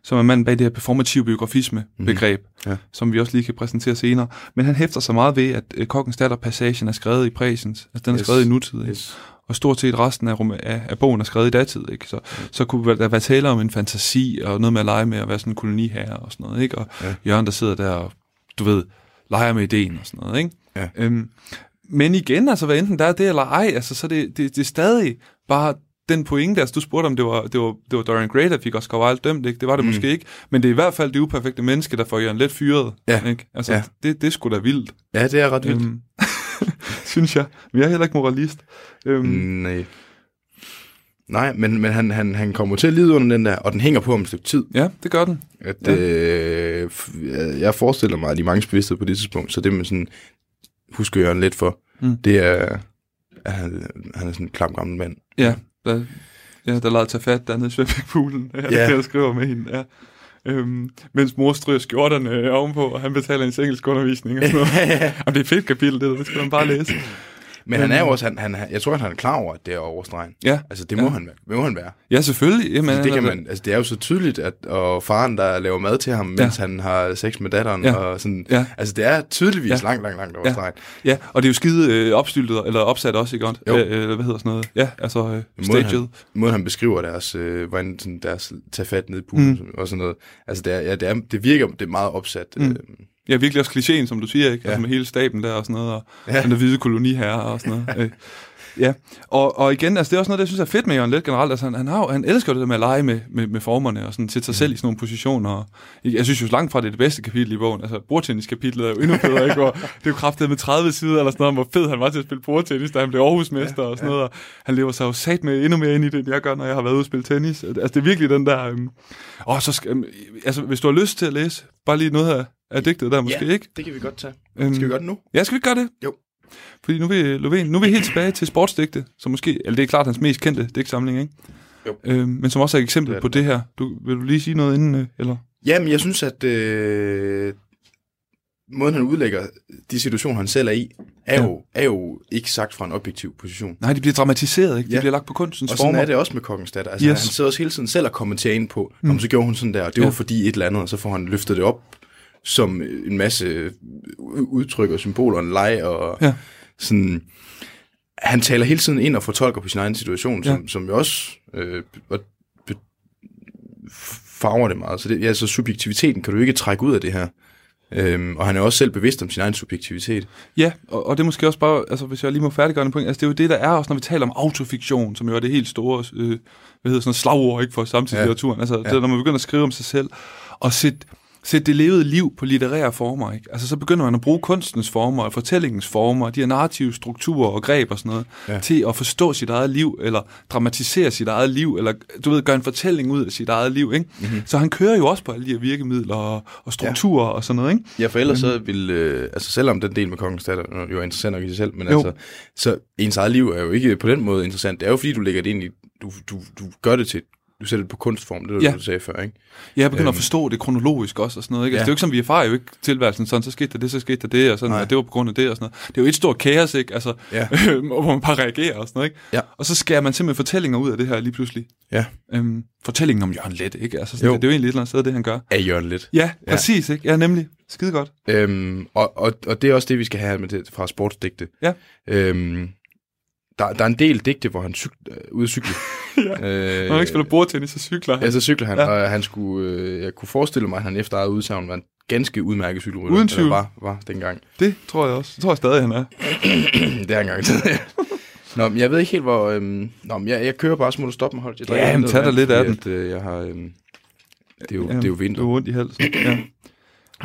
som er manden bag det her performative biografisme-begreb, Mhm. Ja. som vi også lige kan præsentere senere. Men han hæfter sig meget ved, at øh, Kokkens datter-passagen er skrevet i præsens. Altså, den er Yes. skrevet i nutid, ikke? Yes. og stort set resten af, af, af bogen er skrevet i datid, ikke? Så, så kunne der være tale om en fantasi, og noget med at lege med at være sådan en koloniherre og sådan noget, ikke? Og Ja. Jørgen, der sidder der og, du ved, leger med ideen og sådan noget, ikke? Ja. Øhm, men igen, altså, hvad enten der er det eller ej, altså, så det, det, det er stadig bare den pointe, altså du spurgte om det var, det var, det var Dorian Gray, der fik Oscar Wilde dømt, ikke? Det var det Mm. måske ikke, men det er i hvert fald det uperfekte menneske, der får Jørgen let fyret, Ja. ikke? Altså, Ja. det, det er sgu da vildt, Ja, det er ret vildt. øhm, synes jeg. Men jeg er heller ikke moralist. Øhm, Mm, nej. Nej, men, men han, han, han kommer til at lide under den der, og den hænger på om et stykke tid. Ja, det gør den. At, Ja. øh, jeg- forestiller mig, at de mange bevidsthed på det tidspunkt, så det med sådan, husker jeg lidt for, Mm. det er, at han, han er sådan en klam gammel mand. Ja, der, ja, der lader tage fat dernede i svømmepoolen. Ja, yeah. der skriver med hende, ja. Øhm, mens mor stryger skjorterne ovenpå, og han betaler hendes engelsk undervisning og sådan noget. Jamen, det er et fedt kapitel, det der. Det skal man bare læse. Men han er jo også, han, han, jeg tror, at han er klar over, at det er overstregen. Ja, Altså, det må, Ja. han, være. det må han være. ja selvfølgelig. Jamen, Men det, kan man, altså, det er jo så tydeligt, at og faren, der laver mad til ham, mens han har sex med datteren, Ja. og sådan, Ja. altså det er tydeligvis Ja. langt, langt, langt overstregen. Ja, og det er jo skide øh, opstyltet, eller opsat også, ikke godt? Jo. Øh, øh, hvad hedder sådan noget? Ja, altså øh, Måden, staged. han, måden han beskriver deres, øh, hvordan sådan deres tage fat ned i poolen mm. og sådan noget. Altså det, er, ja, det, er, det virker det er meget opsat. Mm. Øh, Ja, virkelig også klichéen, som du siger, ikke? Ja. Ja. Altså med hele staben der og sådan noget, og Ja. ja. den der hvide koloniherre og sådan noget. øh. Ja, og, og igen, altså det er også noget, det jeg synes er fedt med Jørgen Let generelt. Altså han, han, har han elsker det der med at lege med, med, med formerne og sådan sætte sig selv i sådan nogle positioner. Og jeg synes jo langt fra det er det bedste kapitel i bogen. Altså bordtenniskapitlet er jo endnu bedre, ikke? Hvor det er jo kraftet med 30 sider eller sådan noget, hvor fed han var til at spille bordtennis, da han blev Aarhusmester ja, og sådan noget. Og han lever sig jo sat med endnu mere ind i det, end jeg gør, når jeg har været ude og spille tennis. Altså det er virkelig den der... Øhm, og så skal, øhm, altså hvis du har lyst til at læse, bare lige noget af, af digtet der måske, ja, ikke? det kan vi godt tage. Øhm, Skal vi gøre det nu? Ja, skal vi gøre det? Jo. Fordi nu er vi, Lovén, nu er vi helt tilbage til sportsdigte, som måske, eller det er klart hans mest kendte digtsamling, ikke? Jo. Øhm, men som også er et eksempel Det er på det. det her. Du, vil du lige sige noget inden, øh, eller? Jamen, jeg synes, at øh, måden, han udlægger de situationer, han selv er i, er, Ja. jo, er jo ikke sagt fra en objektiv position. Nej, de bliver dramatiseret, ikke? De Ja. bliver lagt på kunstens Og sådan former. er det også med Kongens datter. Altså, yes. Han sidder også hele tiden selv og kommenterer ind på, mm. om så gjorde hun sådan der, og det var Ja. fordi et eller andet, og så får han løftet det op som en masse udtryk og symboler og en leg, og Ja. sådan... Han taler hele tiden ind og fortolker på sin egen situation, som, Ja. som jo også øh, be, farver det meget. Så, det, ja, så subjektiviteten kan du ikke trække ud af det her. Øhm, og han er også selv bevidst om sin egen subjektivitet. Ja, og, og det er måske også bare, altså hvis jeg lige må færdiggøre en point, altså det er jo det, der er også, når vi taler om autofiktion, som jo er det helt store, øh, hvad hedder sådan slagord, ikke, for samtidslitteraturen, altså Ja. det, når man begynder at skrive om sig selv, og sætte sætte det levede liv på litterære former, ikke? Altså så begynder man at bruge kunstens former, og fortællingens former, de her narrative strukturer og greb og sådan noget, Ja. til at forstå sit eget liv, eller dramatisere sit eget liv, eller du ved, gøre en fortælling ud af sit eget liv, ikke? Mhm. Mm-hmm. Så han kører jo også på alle de her virkemidler og, og strukturer ja. og sådan noget, ikke? Ja, for ellers så vil, øh, altså selvom den del med kongens datter jo er interessant nok i sig selv, men Jo. altså, så ens eget liv er jo ikke på den måde interessant. Det er jo fordi, du lægger det ind i, du, du, du gør det til, du sætter det på kunstform, det var Ja. det, du sagde før, ikke? Jeg begynder Øhm. at forstå det kronologisk også og sådan noget. Ikke? Altså, Ja. Det er jo ikke som, vi erfarer jo ikke tilværelsen sådan, så skete der det, så skete der det, og sådan, Nej. og det var på grund af det og sådan noget. Det er jo et stort kaos, ikke? Altså, Ja. hvor man bare reagerer og sådan noget, ikke? Ja. Og så skærer man simpelthen fortællinger ud af det her lige pludselig. Ja. Øhm, fortællingen om Jørgen Let, ikke? Altså, sådan, Jo. det, det, er jo egentlig et eller andet sted, det han gør. Af Jørgen lidt. Ja, præcis, ikke? Ja, nemlig. Skide godt. Øhm, og, og, og det er også det, vi skal have med det fra sportsdigte. Ja. Øhm, der, der er en del digte, hvor han cyk, øh, cykle. Ja. øh, Når han ikke spiller bordtennis, så cykler han. Ja, så cykler han, Ja. ja. og han skulle, øh, jeg kunne forestille mig, at han efter eget udsagn var en ganske udmærket cykelrytter. Uden tvivl. Var, var dengang. Det tror jeg også. Det tror jeg stadig, han er. det er engang til. Nå, men jeg ved ikke helt, hvor... Øhm, nå, men jeg, jeg kører bare smut og stop med hold. Jeg Ja, men tag vand, lidt af fordi At, øh, jeg har... Øhm, det, er jo, Jamen, det er jo vinter. Du har ondt i halsen. Ja.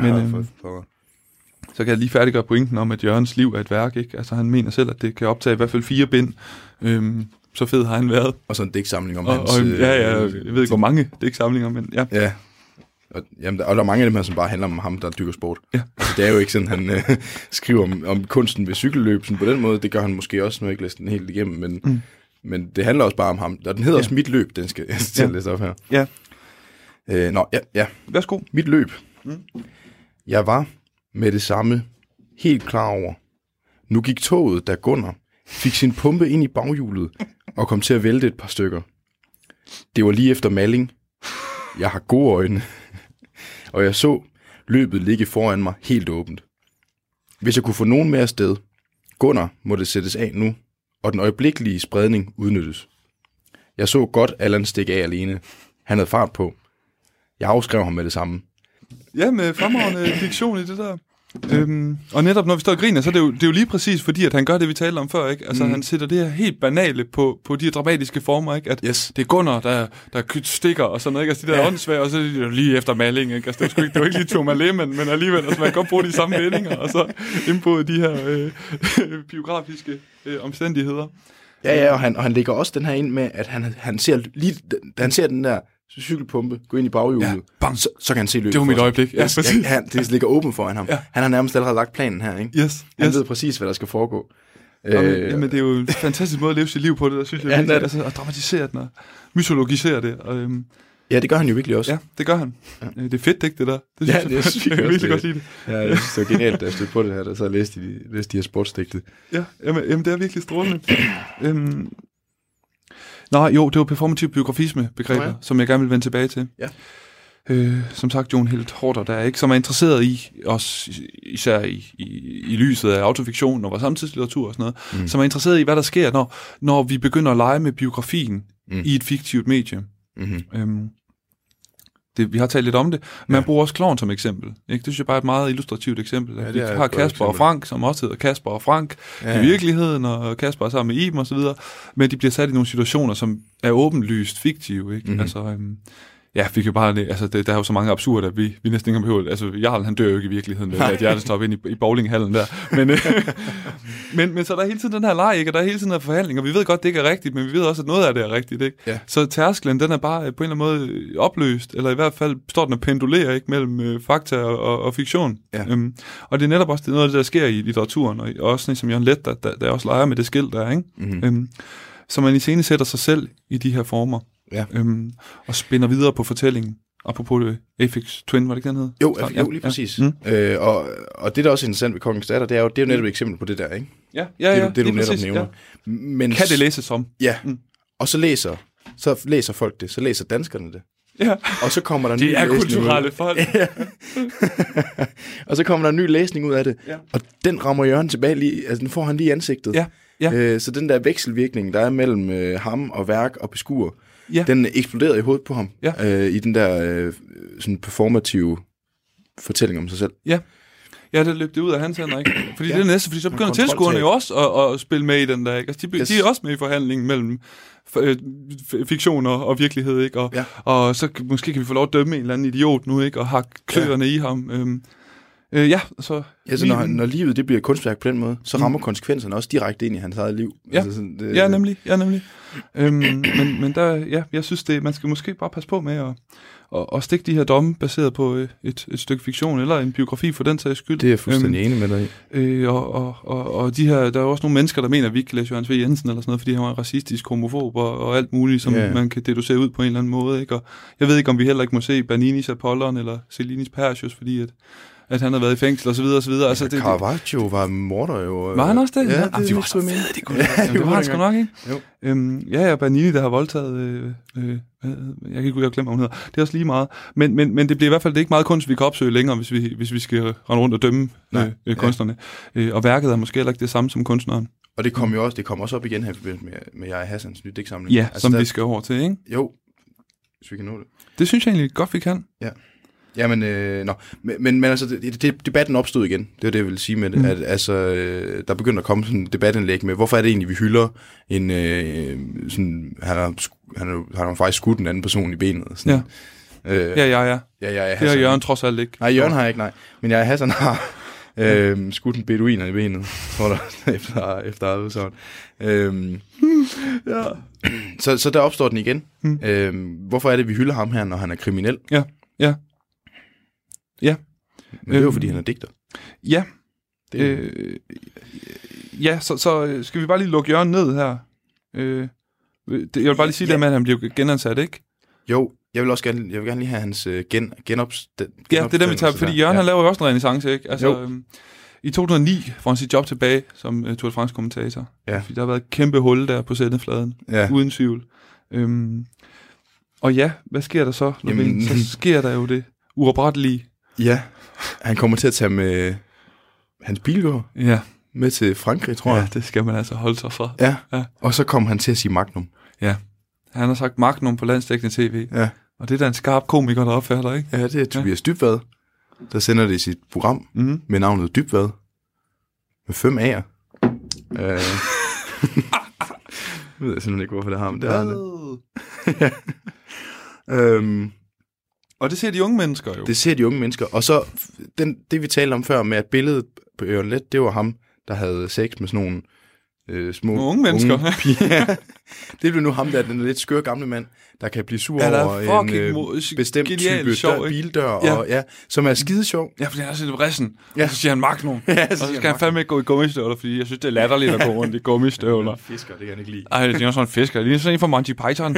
Men, øhm, for- for- så kan jeg lige færdiggøre pointen om, at Jørgens liv er et værk. Ikke? Altså, han mener selv, at det kan optage i hvert fald fire bind. Øhm, så fed har han været. Og så en digtsamling om Og, hans... og, øh, ja, ja, jeg ved ikke, hvor mange det er ikke samlinger, men ja. Ja. Og, jamen, der, og der er mange af dem her, som bare handler om ham, der dykker sport. Ja. Altså, det er jo ikke sådan, han øh, skriver om, om kunsten ved cykelløb. Sådan på den måde, det gør han måske også, nu har jeg ikke læst den helt igennem, men, Mm. men det handler også bare om ham. Og den hedder ja. også Mit Løb, den skal jeg til Ja. at læse op her. Ja. Øh, nå, ja, ja. Værsgo. Mit løb. Mm. Jeg var med det samme helt klar over. Nu gik toget, da Gunnar fik sin pumpe ind i baghjulet og kom til at vælte et par stykker. Det var lige efter Malling. Jeg har gode øjne. og jeg så løbet ligge foran mig helt åbent. Hvis jeg kunne få nogen med afsted, Gunnar må det sættes af nu, og den øjeblikkelige spredning udnyttes. Jeg så godt Allan stikke af alene. Han havde fart på. Jeg afskrev ham med det samme. Ja, med fremragende diktion i det der. Øhm, og netop når vi står og griner, så er det, jo, det er jo lige præcis fordi, at han gør det, vi talte om før, ikke? Altså, mm. han sætter det her helt banale på, på de her dramatiske former, ikke? At Yes. det er Gunnar, der, der stikker og sådan noget, ikke? Altså, de der ja. åndssvage, og så er det jo lige efter maling, ikke? Altså, det sgu ikke, det jo ikke lige Thomas Lehmann, men alligevel, altså, man kan godt bruge de samme vendinger, og så indbåde de her øh, biografiske øh, omstændigheder. Ja, ja, og han, og han lægger også den her ind med, at han, han ser lige, han ser den der cykelpumpe gå ind i baghjulet, Ja, bang. så, så kan han se løbet. Det var mit øjeblik. Ja, Yes, præcis. han, det ligger åbent foran ham. Ja. Han har nærmest allerede lagt planen her, ikke? Yes, Han yes. ved præcis, hvad der skal foregå. Jamen, Øh, jamen, det er jo en fantastisk måde at leve sit liv på, det der, synes jeg. Ja, Ja, det. altså, at dramatisere den og mytologisere det. Og, øhm, ja, det gør han jo virkelig også. ja, det gør han. Ja. Det er fedt, ikke, det der? Det Ja, synes det jeg, synes jeg jeg kan virkelig godt lide det. Ja, jeg synes, det var genialt, da jeg stødte på det her, da så læste de, læste de her sportsdigte. Ja, jamen, jamen det er virkelig strålende. øhm, Nå, jo, det var performativ biografisme begreber, Nå ja. som jeg gerne vil vende tilbage til. Ja. Øh, som sagt, Jon Helt Horter, der er ikke, som er interesseret i, også især i, i, i lyset af autofiktion og vores samtidslitteratur og sådan noget, Mm. som er interesseret i, hvad der sker, når, når vi begynder at lege med biografien mm. i et fiktivt medie. Mm-hmm. Øhm, det, vi har talt lidt om det. Man Ja. bruger også klovn som eksempel. Ikke? Det synes jeg bare er et meget illustrativt eksempel. Ja, Ja, det vi har Kasper og eksempel. Frank, som også hedder Kasper og Frank Ja, i virkeligheden, og Kasper er sammen med Iben og så videre. Men de bliver sat i nogle situationer, som er åbenlyst fiktive. Ikke? Mhm. Mm-hmm. Altså, øhm, ja, vi kan bare, altså, det, der er jo så mange absurde, at vi, vi næsten ikke behøver, altså, Jarl, han dør jo ikke i virkeligheden, med at hjertestop ind i, i bowlinghallen der. Men, øh, men, men så er der hele tiden den her leg, ikke? og der er hele tiden den her forhandling, og vi ved godt, det ikke er rigtigt, men vi ved også, at noget af det er rigtigt. Ikke? Ja. Så tærsklen, den er bare øh, på en eller anden måde øh, opløst, eller i hvert fald står den og pendulerer ikke, mellem øh, fakta og, og, og fiktion. Ja. Øhm, og det er netop også det, noget af det, der sker i litteraturen, og og også sådan som Jørgen Let, der, der, der også leger med det skilt der, ikke? Mm-hmm. Øhm, så man i scene sætter sig selv i de her former, Ja. øhm, og spænder videre på fortællingen. Apropos det, Afix Twin, var det ikke, den hed? Jo, Ja, jo, lige præcis. Mm. Øh, og, og det, der også er interessant ved Datter, det er jo, det er jo netop et eksempel på det der, ikke? Ja, ja, ja. det, det du netop præcis, nævner. Ja. Men, Kan det læses som? Ja, Mm. og så læser, så læser folk det, så læser danskerne det. Ja. Og så kommer der en De ny er læsning kulturelle ud. folk. og så kommer der en ny læsning ud af det. Ja. Og den rammer Jørgen tilbage lige, altså den får han lige i ansigtet. Ja, ja. Øh, så den der vekselvirkning, der er mellem øh, ham og værk og beskuer, Ja. den eksploderede i hovedet på ham. Ja. Øh, I den der øh, sådan performative fortælling om sig selv. Ja, det løb det ud af hans hænder, ikke? Fordi Ja. ja. det er næste, fordi så begynder tilskuerne jo også at, at, spille med i den der, ikke? Altså, de, Yes. de er også med i forhandlingen mellem øh, f- fiktion og, og virkelighed, ikke? Og, Ja. og så måske kan vi få lov at dømme en eller anden idiot nu, ikke? Og hakke kløerne ja. i ham. Øhm, øh, ja, så... Ja, så når, når livet det bliver kunstværk på den måde, så Mm. rammer konsekvenserne også direkte ind i hans eget liv. Ja. sådan, det, Ja, nemlig. Ja, nemlig. øhm, men, men der, ja, jeg synes, det, man skal måske bare passe på med at, at, at stikke de her domme baseret på øh, et, et stykke fiktion, eller en biografi for den sags skyld. Det er jeg fuldstændig enig med dig i. Øh, og, og, og, og de her, der er jo også nogle mennesker, der mener, at vi ikke kan læse Jørgens V. Jensen eller sådan noget, fordi han var racistisk, homofob og, og alt muligt, som yeah. man kan deducere ud på en eller anden måde. Ikke? Og jeg ved ikke, om vi heller ikke må se Berninis Apollon eller Celinis Persius, fordi at, at han har været i fængsel og så videre og så videre. Altså, det, det, Caravaggio var morder jo. var han også det? Ja, det, Jamen, det de var så fede, de kunne Ja, ja, det var han sgu nok, ikke? Jo. Øhm, ja, ja, Bernini, der har voldtaget, øh, øh, jeg kan ikke jeg glemmer, hvad hun hedder. Det er også lige meget. Men, men, men det bliver i hvert fald det er ikke meget kunst, vi kan opsøge længere, hvis vi, hvis vi skal rende rundt og dømme Nej, øh, øh, kunstnerne. Øh, og værket er måske heller ikke det samme som kunstneren. Og det kom jo også, det kom også op igen her i forbindelse med, med jeg Hassans nye digtsamling. Ja, altså, som der, vi skal over til, ikke? Jo, hvis vi kan nå det. Det synes jeg egentlig godt, vi kan. Jamen, øh, nå. Men, men, men altså, det, det, debatten opstod igen. Det var det, jeg ville sige med det. Mm. At, altså, øh, der begynder at komme sådan et debatindlæg med, hvorfor er det egentlig, vi hylder en, øh, sådan, han har, han har, han har faktisk skudt en anden person i benet. Sådan. Ja. Øh, Ja, ja, ja. ja, ja, ja, Det har Jørgen trods alt ikke. Nej, Jørgen har ikke, nej. Men jeg Hassan har øh, skudt en beduiner i benet, tror der, efter, efter udsagn. Øhm, Ja. så, så der opstår den igen. Mm. Øhm, hvorfor er det, vi hylder ham her, når han er kriminel? Ja, ja. Ja. Men det er jo, Øhm, fordi han er digter. Ja, Det, er- øh, ja så, så øh, skal vi bare lige lukke Jørgen ned her. Øh, det, jeg vil bare lige sige Ja. det med, at han bliver genansat, ikke? Jo, jeg vil også gerne, jeg vil gerne lige have hans øh, gen, genopst, Ja, det er det, vi tager, fordi Jørgen ja. han laver jo også en renaissance, ikke? Altså, Jo. øhm, I 2009 får han sit job tilbage som uh, Tour de France-kommentator. Ja. Fordi der har været et kæmpe hul der på sendefladen, Ja. uden tvivl. Øhm, Og ja, hvad sker der så? Jamen- så sker der jo det uoprettelige. Ja, han kommer til at tage med hans bilgård Ja, med til Frankrig, tror ja, jeg. det skal man altså holde sig fra. Ja. Ja. Og så kom han til at sige Magnum. Ja. Han har sagt Magnum på landsdækkende tv. Ja. Og det er da en skarp komiker, der opfatter, ikke? Ja, det er Tobias ja. Dybvad, der sender det i sit program Mm. med navnet Dybvad. Med fem A'er. Øh. jeg ved simpelthen ikke, hvorfor det har, men det har det. Øhm, og det ser de unge mennesker jo. det ser de unge mennesker. Og så den, det, vi talte om før med, at billedet på Jørgen Let, det var ham, der havde sex med sådan nogle øh, små... Nogle unge mennesker. Unge piger. det blev nu ham, der er den lidt skøre gamle mand, der kan blive sur Ja, er over en øh, bestemt type sjov, dør, bildør, Ja. ja. Og, ja, som er skide sjov. Ja, fordi han er sådan lidt vrissen. Ja. Og så siger han Magnum. Ja, og så skal han fandme ikke gå i gummistøvler, fordi jeg synes, det er latterligt at gå rundt i gummistøvler. Fisker, det kan han ikke lide. Ej, det er sådan en fisker. Det er sådan en fra Monty Python.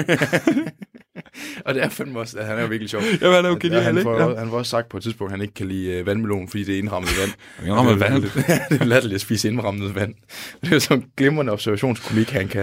Og det er fandme også, at han er jo virkelig sjov. Jamen, han er jo genial, han, ikke? får, Ja. han får også sagt på et tidspunkt, at han ikke kan lide øh, vandmelon, fordi det er indrammet vand. Jeg rammer vand. det er latterligt at spise indrammet vand. Det er jo sådan glimrende observationskomik, han kan,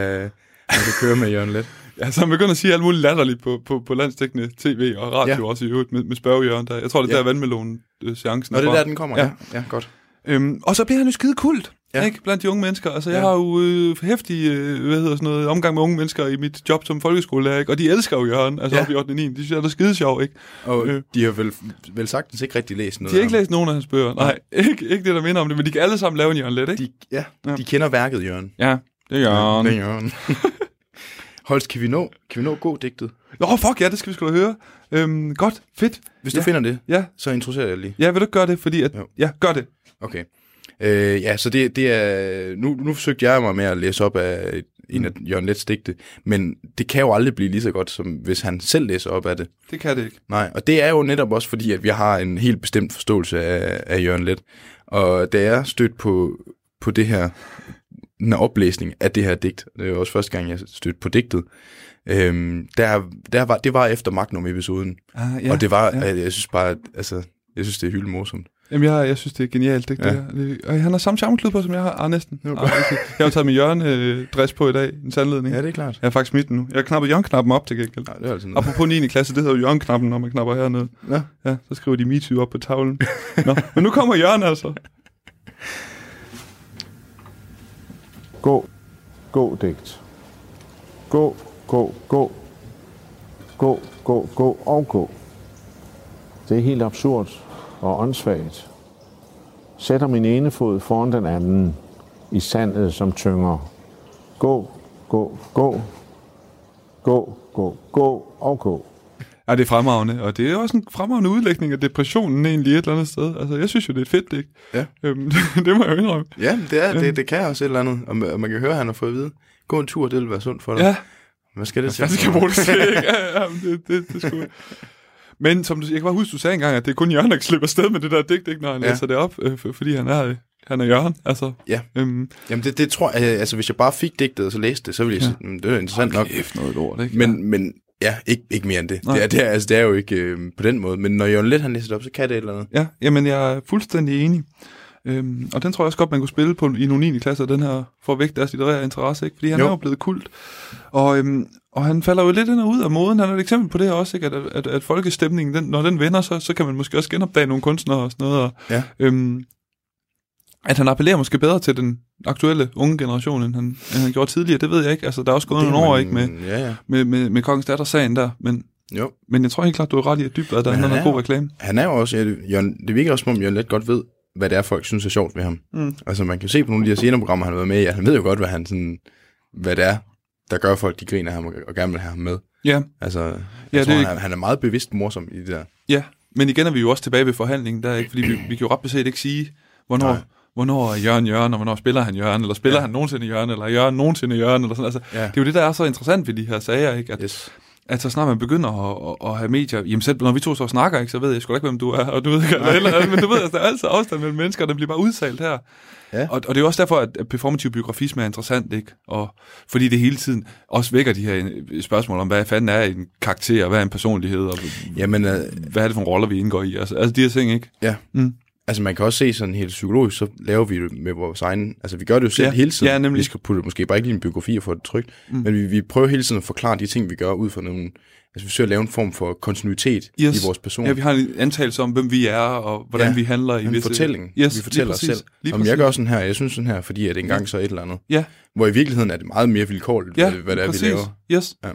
han kan køre med Jørgen Let. Ja, så han begynder at sige alt muligt latterligt på, på, på landsdækkende tv og radio ja. Også i øvrigt med, med spørgehjørn. Der. Jeg tror, det er Ja. der vandmelon-seancen Og det er der, den kommer, Ja. ja. Ja, godt. Øhm, og så bliver han jo skide kult, ja. Ja. ikke? Blandt de unge mennesker. Altså, jeg Ja. har jo øh, hæftig, øh, hvad hedder sådan noget, omgang med unge mennesker i mit job som folkeskolelærer, ikke? Og de elsker jo Jørgen, altså ja. Ja. op i 8. og 9. De synes, det er skide sjov, ikke? Og Øh. de har vel, vel sagtens ikke rigtig læst noget De har ikke læst nogen af hans bøger. Nej, ikke, ikke det, der minder om det, men de kan alle sammen lave en Jørgen lidt, ikke? De, ja, Ja. ja, de kender værket, Jørgen. Ja, det er Jørgen. Det er Jørgen. Holst, kan vi nå, kan vi nå gå digtet? Nå, fuck ja, det skal vi da høre. Øhm, godt, fedt. Hvis Ja. du finder det, Ja, så introducerer jeg lige. ja, vil du gøre det? Fordi at, Jo. ja, gør det. Okay. Øh, ja, så det, det er... Nu, nu forsøgte jeg mig med at læse op af en af Jørgen Lets digte, men det kan jo aldrig blive lige så godt, som hvis han selv læser op af det. Det kan det ikke. Nej, og det er jo netop også fordi, at vi har en helt bestemt forståelse af, af Jørgen Let. Og da jeg stødte på, på det her, den her oplæsning af det her digt, det er jo også første gang, jeg stødte på digtet, øhm, der, der var, det var efter Magnum-episoden. Ah, Ja, og det var, ja. ja. jeg synes bare, at, altså, jeg synes, det er hylde morsomt. Jamen, jeg, jeg synes, det er genialt, det, ja. Ja. det, der. det Og han har samme charmeklud på, som jeg har. Ah, næsten. Ah, okay. Jeg har taget min Jørgen-dress på i dag, en sandledning. Ja, det er klart. Jeg har faktisk smidt den nu. Jeg har knappet Jørgen-knappen op til gengæld. Nej, det er altid noget. Apropos 9. klasse, det hedder jo Jørgen-knappen, når man knapper hernede. Ja. Ja, så skriver de MeToo op på tavlen. Nå, men nu kommer Jørgen altså. Gå, gå digt. Gå, gå, gå. Gå, gå, gå og gå. Det er helt absurd og åndssvagt. Sætter min ene fod foran den anden i sandet som tynger. Gå, gå, gå. Gå, gå, gå og gå. Ja, det er fremragende, og det er også en fremragende udlægning af depressionen egentlig et eller andet sted. Altså, jeg synes jo, det er et fedt digt. Ja. Øhm, det må jeg jo indrømme. Ja, det, er, det, det kan også et eller andet. Og man, kan høre, at han har fået at vide, gå en tur, det vil være sundt for dig. Ja, Hvad skal det til? jeg skal bruge det til? Ja, ja, men det, det, det skulle... Men som du, jeg kan bare huske, du sagde engang, at det er kun Jørgen, der kan slippe afsted med det der digt, ikke, når han ja. Læser det op, øh, for, fordi han er, han er Jørgen. Altså, Ja. øhm, Jamen, det, det tror jeg, altså hvis jeg bare fik digtet og så læste det, så ville jeg Ja. sige, "Mm, det er interessant nok. kæft noget lort, ikke? Men, men ja, ikke, ikke mere end det. Nej. Det er, det, er, altså, det er jo ikke øh, på den måde. Men når Jørgen Let han læser det op, så kan det et eller andet. Ja, jamen jeg er fuldstændig enig. Øhm, og den tror jeg også godt, man kunne spille på i nogle 9. klasser, den her, for at vække deres litterære interesse, ikke? Fordi han jo. Er jo blevet kult. Og, øhm, og han falder jo lidt ind og ud af moden. Han er et eksempel på det også, ikke? At, at, at folkestemningen, den, når den vender, så, så kan man måske også genopdage nogle kunstnere og sådan noget. Og, Ja. øhm, at han appellerer måske bedre til den aktuelle unge generation, end han, end han gjorde tidligere, det ved jeg ikke. Altså, der er også gået Det nogle år, ikke? Med, Ja, ja. med, med, med Kongens Datter-sagen der. Men, Jo. men jeg tror helt klart, du er ret i, at Dybvad, der Men er er god reklame. Han er jo også, ja, Jørgen, det virker også som om, Jørgen Let godt ved, hvad det er, folk synes er sjovt ved ham. Mm. Altså, man kan se på nogle af de her senere programmer, han har været med i, at han ved jo godt, hvad, han sådan, hvad det er, der gør folk, de griner ham og, og gerne vil have ham med. Ja, Altså, jeg Ja, tror, det- han, er, han er meget bevidst morsom i det der. Ja, men igen er vi jo også tilbage ved forhandlingen, der, ikke? fordi vi, vi kan jo ret beset ikke sige, hvornår, Nej. hvornår er Jørgen Jørgen, og hvornår spiller han Jørgen, eller spiller ja. Han nogensinde Jørgen, eller er Jørgen nogensinde Jørgen, eller sådan. Altså, Ja. Det er jo det, der er så interessant ved de her sager, ikke? At, Yes. At så snart man begynder at, at, at have medier, jamen selv når vi to så snakker, ikke, så ved jeg sgu ikke, hvem du er, og du ved ikke, eller, men du ved, altså, der er altid afstand mellem mennesker, og den bliver bare udtalt her. Ja. Og, og det er jo også derfor, at at performativ biografisme er interessant, ikke? Og fordi det hele tiden også vækker de her øh, spørgsmål om, hvad fanden er en karakter, og hvad er en personlighed, og Jamen, øh, hvad er det for en roller, vi indgår i? Altså, altså de her ting, ikke? ja. Mm. Altså man kan også se sådan helt psykologisk, så laver vi det med vores egen, altså vi gør det jo selv Ja. hele tiden. Ja, nemlig. Vi skal putte måske bare ikke lige en biografi og få det trygt, mm. men vi, vi prøver hele tiden at forklare de ting, vi gør ud fra nogle, altså vi forsøger at lave en form for kontinuitet Yes. i vores person. Ja, vi har en antagelse om, hvem vi er, og hvordan Ja, vi handler i en visse... fortælling. Yes, vi fortæller os selv. Lige Om jeg gør sådan her, jeg synes sådan her, fordi at engang så et eller andet. Ja, Hvor i virkeligheden er det meget mere vilkårligt, ja hvad, hvad det er, præcis. vi laver. Yes. Ja.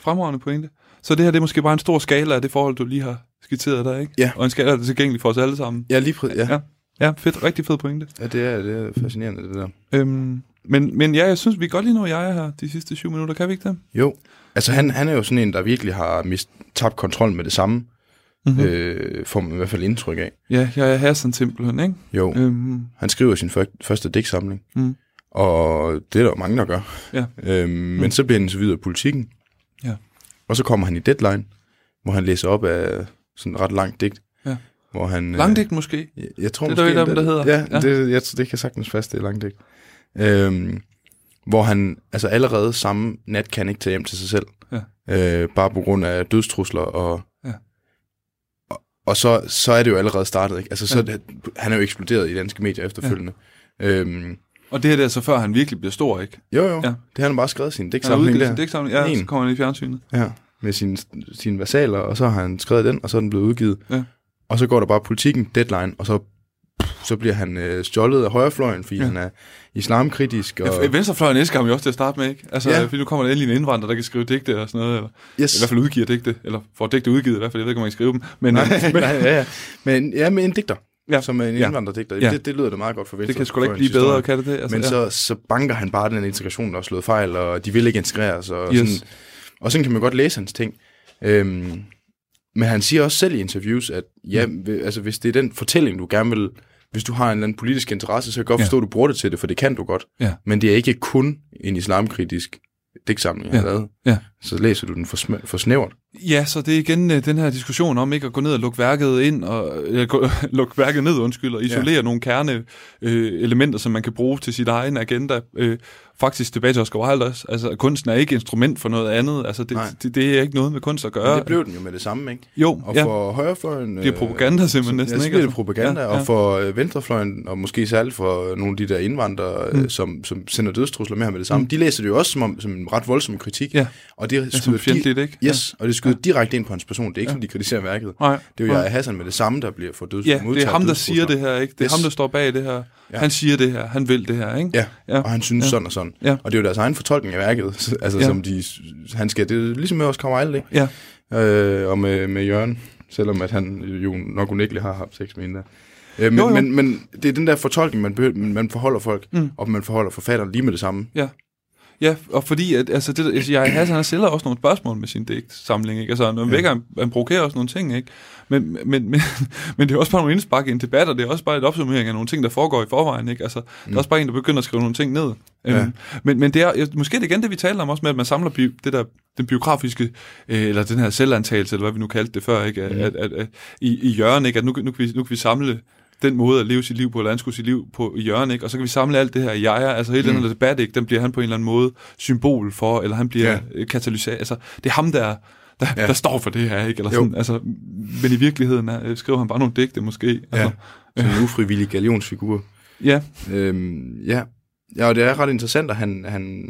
Fremragende pointe. Så det her, det er måske bare en stor skala af det forhold, du lige har skitseret der, ikke? Ja. Og en der er tilgængelig for os alle sammen. Ja, lige præcis. Ja. Ja. Ja, fedt. Rigtig fed pointe. ja, det er, det er fascinerende, det der. Øhm, men, men ja, jeg synes, vi godt lige nå jeg er her de sidste syv minutter. Kan vi ikke det? Jo. Altså han, han er jo sådan en, der virkelig har mist, tabt kontrol med det samme. Mm-hmm. Øh, får man i hvert fald indtryk af. Ja, jeg er Hassan simpelthen, ikke? Jo. Øhm, Han skriver sin fyr, første digtsamling, Mm. og det er der jo mange, der gør. Ja. Øhm, Men så bliver han interviewet af politikken, Ja. og så kommer han i Deadline, hvor han læser op af sådan et ret langt digt. Ja. Hvor han, øh, Langdigt måske. Jeg, jeg tror Det er der måske, et af dem, der hedder. Ja, Ja. Det, jeg, det kan sagtens fast, det er langt digt. Øhm, hvor han altså allerede samme nat kan ikke tage hjem til sig selv. Ja. Øh, bare på grund af dødstrusler og... Ja. Og, og så, så er det jo allerede startet, ikke? Altså, så, Ja. han er jo eksploderet i danske medier efterfølgende. Ja. Øhm, Og det her det er altså før han virkelig bliver stor, ikke? jo, jo. Ja. Det har han bare skrevet sin Han har digtsamling udgivet der. sin digtsamling, ja, En. så kommer han i fjernsynet. Ja, med sine, sine versaler, og så har han skrevet den, og så er den blevet udgivet. Ja. Og så går der bare politikken, deadline, og så, så bliver han øh, stjålet af højrefløjen, fordi Ja. han er islamkritisk. Og, Ja, Venstrefløjen elsker ham jo også til at starte med, ikke? Altså, ja. Fordi nu kommer der endelig en indvandrer, der kan skrive digte og sådan noget, eller yes. i hvert fald udgiver digte, eller får digte udgivet i hvert fald, jeg ved ikke, om man kan skrive dem. Men, Nej, men nej, ja, ja. Men, ja, med en digter, Ja. som en indvandrerdigter. Ja. Det, det lyder da meget godt for Venstre. det kan sgu da ikke blive bedre, kan det det? Altså, Men ja. så, så banker han bare den integration, der er slået fejl, og de vil ikke integreres. Og, Yes. sådan, og sådan kan man godt læse hans ting. Øhm, men han siger også selv i interviews, at ja, Mm. altså, hvis det er den fortælling, du gerne vil... Hvis du har en eller anden politisk interesse, så kan jeg godt Ja. forstå, at du bruger det til det, for det kan du godt. Ja. Men det er ikke kun en islamkritisk digtsamling, jeg har Ja. lavet. Ja. Så læser du den for, sm- for snævert. Ja, så det er igen øh, den her diskussion om ikke at gå ned og lukke værket ind, og øh, gå, lukke værket ned, undskyld, og isolere ja. nogle kerne øh, elementer, som man kan bruge til sit egen agenda. Øh, faktisk tilbage til Oscar Wilde også. Altså, kunsten er ikke instrument for noget andet. Altså, det, det, det er ikke noget med kunst at gøre. Men det blev den jo med det samme, ikke? jo, Og ja. for højrefløjen... bliver propaganda simpelthen næsten, ja, ikke? det Altså. propaganda, Ja, ja, og for øh, venstrefløjen, og måske særligt for nogle af de der indvandrere, Mm. mm. som, som sender dødstrusler med ham med det samme, mm. de læser det jo også som, om, som en ret voldsom kritik, Ja. og det Ja, som fjendtligt, ikke? Yes, og det skyder Ja. ja. direkte ind på hans person. Det er ikke, Ja. ja. fordi de kritiserer værket. Nej, Det er jo jeg Hassan med det samme, der bliver for døds, Ja, det er ham, der siger det her, ikke? Det er Yes. ham, der står bag det her. Ja. Han siger det her, han vil det her, ikke? Ja, Ja. ja, og han synes Ja. ja. sådan og sådan. Ja. Og det er jo deres egen fortolkning af værket, altså Ja. ja. som de, han skal, det er ligesom med Oscar Wilde, ikke? Ja. øh, og med, med Jørgen, selvom at han jo nok unægteligt har haft sex med hende der. Øh, men, Jo, jo. Men, men det er den der fortolkning, man, behøver, man forholder folk, mm. og man forholder forfatteren lige med det samme. Ja, og fordi, at, altså, det, altså, jeg, Hassan, han stiller også nogle spørgsmål med sin digtsamling, ikke? Altså, han, ja. vækker, han, han provokerer også nogle ting, ikke? Men, men, men, men det er også bare nogle indspark i en debat, og det er også bare et opsummering af nogle ting, der foregår i forvejen, ikke? Altså, mm. der er også bare en, der begynder at skrive nogle ting ned. Ja. Øhm, men, men det er, ja, måske det igen det, vi taler om også med, at man samler bi, det der, den biografiske, øh, eller den her selvantagelse, eller hvad vi nu kaldte det før, ikke? At, Mm. at, at, at, i, i hjørnet, ikke? At nu, nu, kan vi, nu kan vi samle den måde at leve sit liv på, eller anskue sit liv på i hjørnet, ikke? Og så kan vi samle alt det her i jeg er, altså hele mm. den her debat, ikke? Den bliver han på en eller anden måde symbol for, eller han bliver ja. Ja. katalysator. Altså, det er ham, der, der, ja. Der står for det her, ikke? Eller Jo. sådan, altså, men i virkeligheden er, øh, skriver han bare nogle digte, måske. Altså, Ja. Som en ufrivillig galionsfigur. ja. Øhm, ja. ja, og det er ret interessant, at han, han,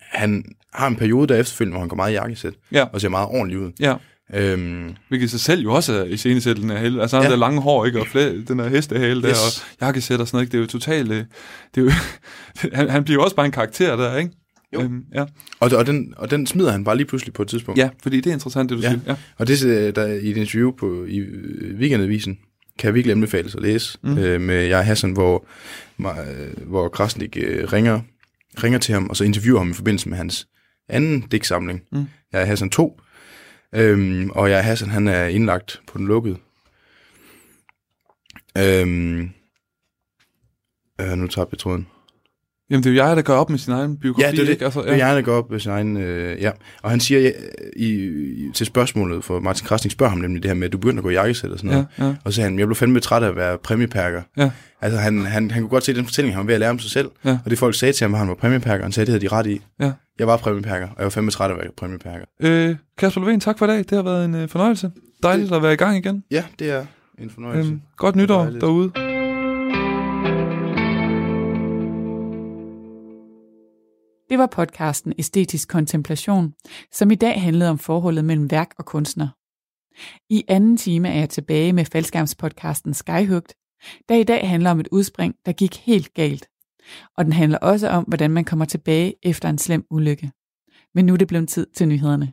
han har en periode der efterfølgende, hvor han går meget i jakkesæt, Ja. og ser meget ordentlig ud. ja. Øhm, Hvilket i sig selv jo også er i scenesættelsen af hele. Altså han ja. Der lange hår, ikke? Og flæ, den der hestehale der, Yes. og jakkesæt og sådan noget, ikke? Det er jo totalt... øh, Det er jo, han, han bliver jo også bare en karakter der, ikke? Jo. Øhm, ja. og, og, den, og den smider han bare lige pludselig på et tidspunkt. ja, fordi det er interessant, det du Ja. siger. Ja. Og det øh, der i et interview på i øh, Weekendavisen, kan jeg virkelig anbefales at læse, Mm. øh, med jeg Hassan, hvor, hvor Krasnik øh, ringer, ringer til ham, og så interviewer ham i forbindelse med hans anden digtsamling, mm. jeg Hassan 2. Øhm, og jeg Hassan, han er indlagt på den lukkede. Øhm, øh, nu tager jeg tråden. Jamen, det er jo jeg, der gør op med sin egen biografi, Ja, det er det. ikke? Altså, Ja. Jeg går op med sin egen... Øh, ja. Og han siger ja, i, i, til spørgsmålet, for Martin Krasnik spørger ham nemlig det her med, at du begynder at gå i jakkesæt og sådan noget. ja, ja. Og så sagde han, jeg blev fandme træt af at være præmiepærker. Ja. Altså han, han, han kunne godt se den fortælling, han var ved at lære om sig selv. Ja. Og det folk sagde til ham, at han var præmiepærker, og han sagde, det havde de ret i. Ja. Jeg var præmiepærker, og jeg var fandme træt af at være præmiepærker. Øh, Kasper Lovén, tak for i dag. Det har været en øh, fornøjelse. Dejligt at være i gang igen. Ja, det er... En fornøjelse. Øhm, godt nytår dejligt. derude. Det var podcasten Æstetisk Kontemplation, som i dag handlede om forholdet mellem værk og kunstner. I anden time er jeg tilbage med faldskærmspodcasten Skyhugt, der i dag handler om et udspring, der gik helt galt. Og den handler også om, hvordan man kommer tilbage efter en slem ulykke. Men nu er det blevet tid til nyhederne.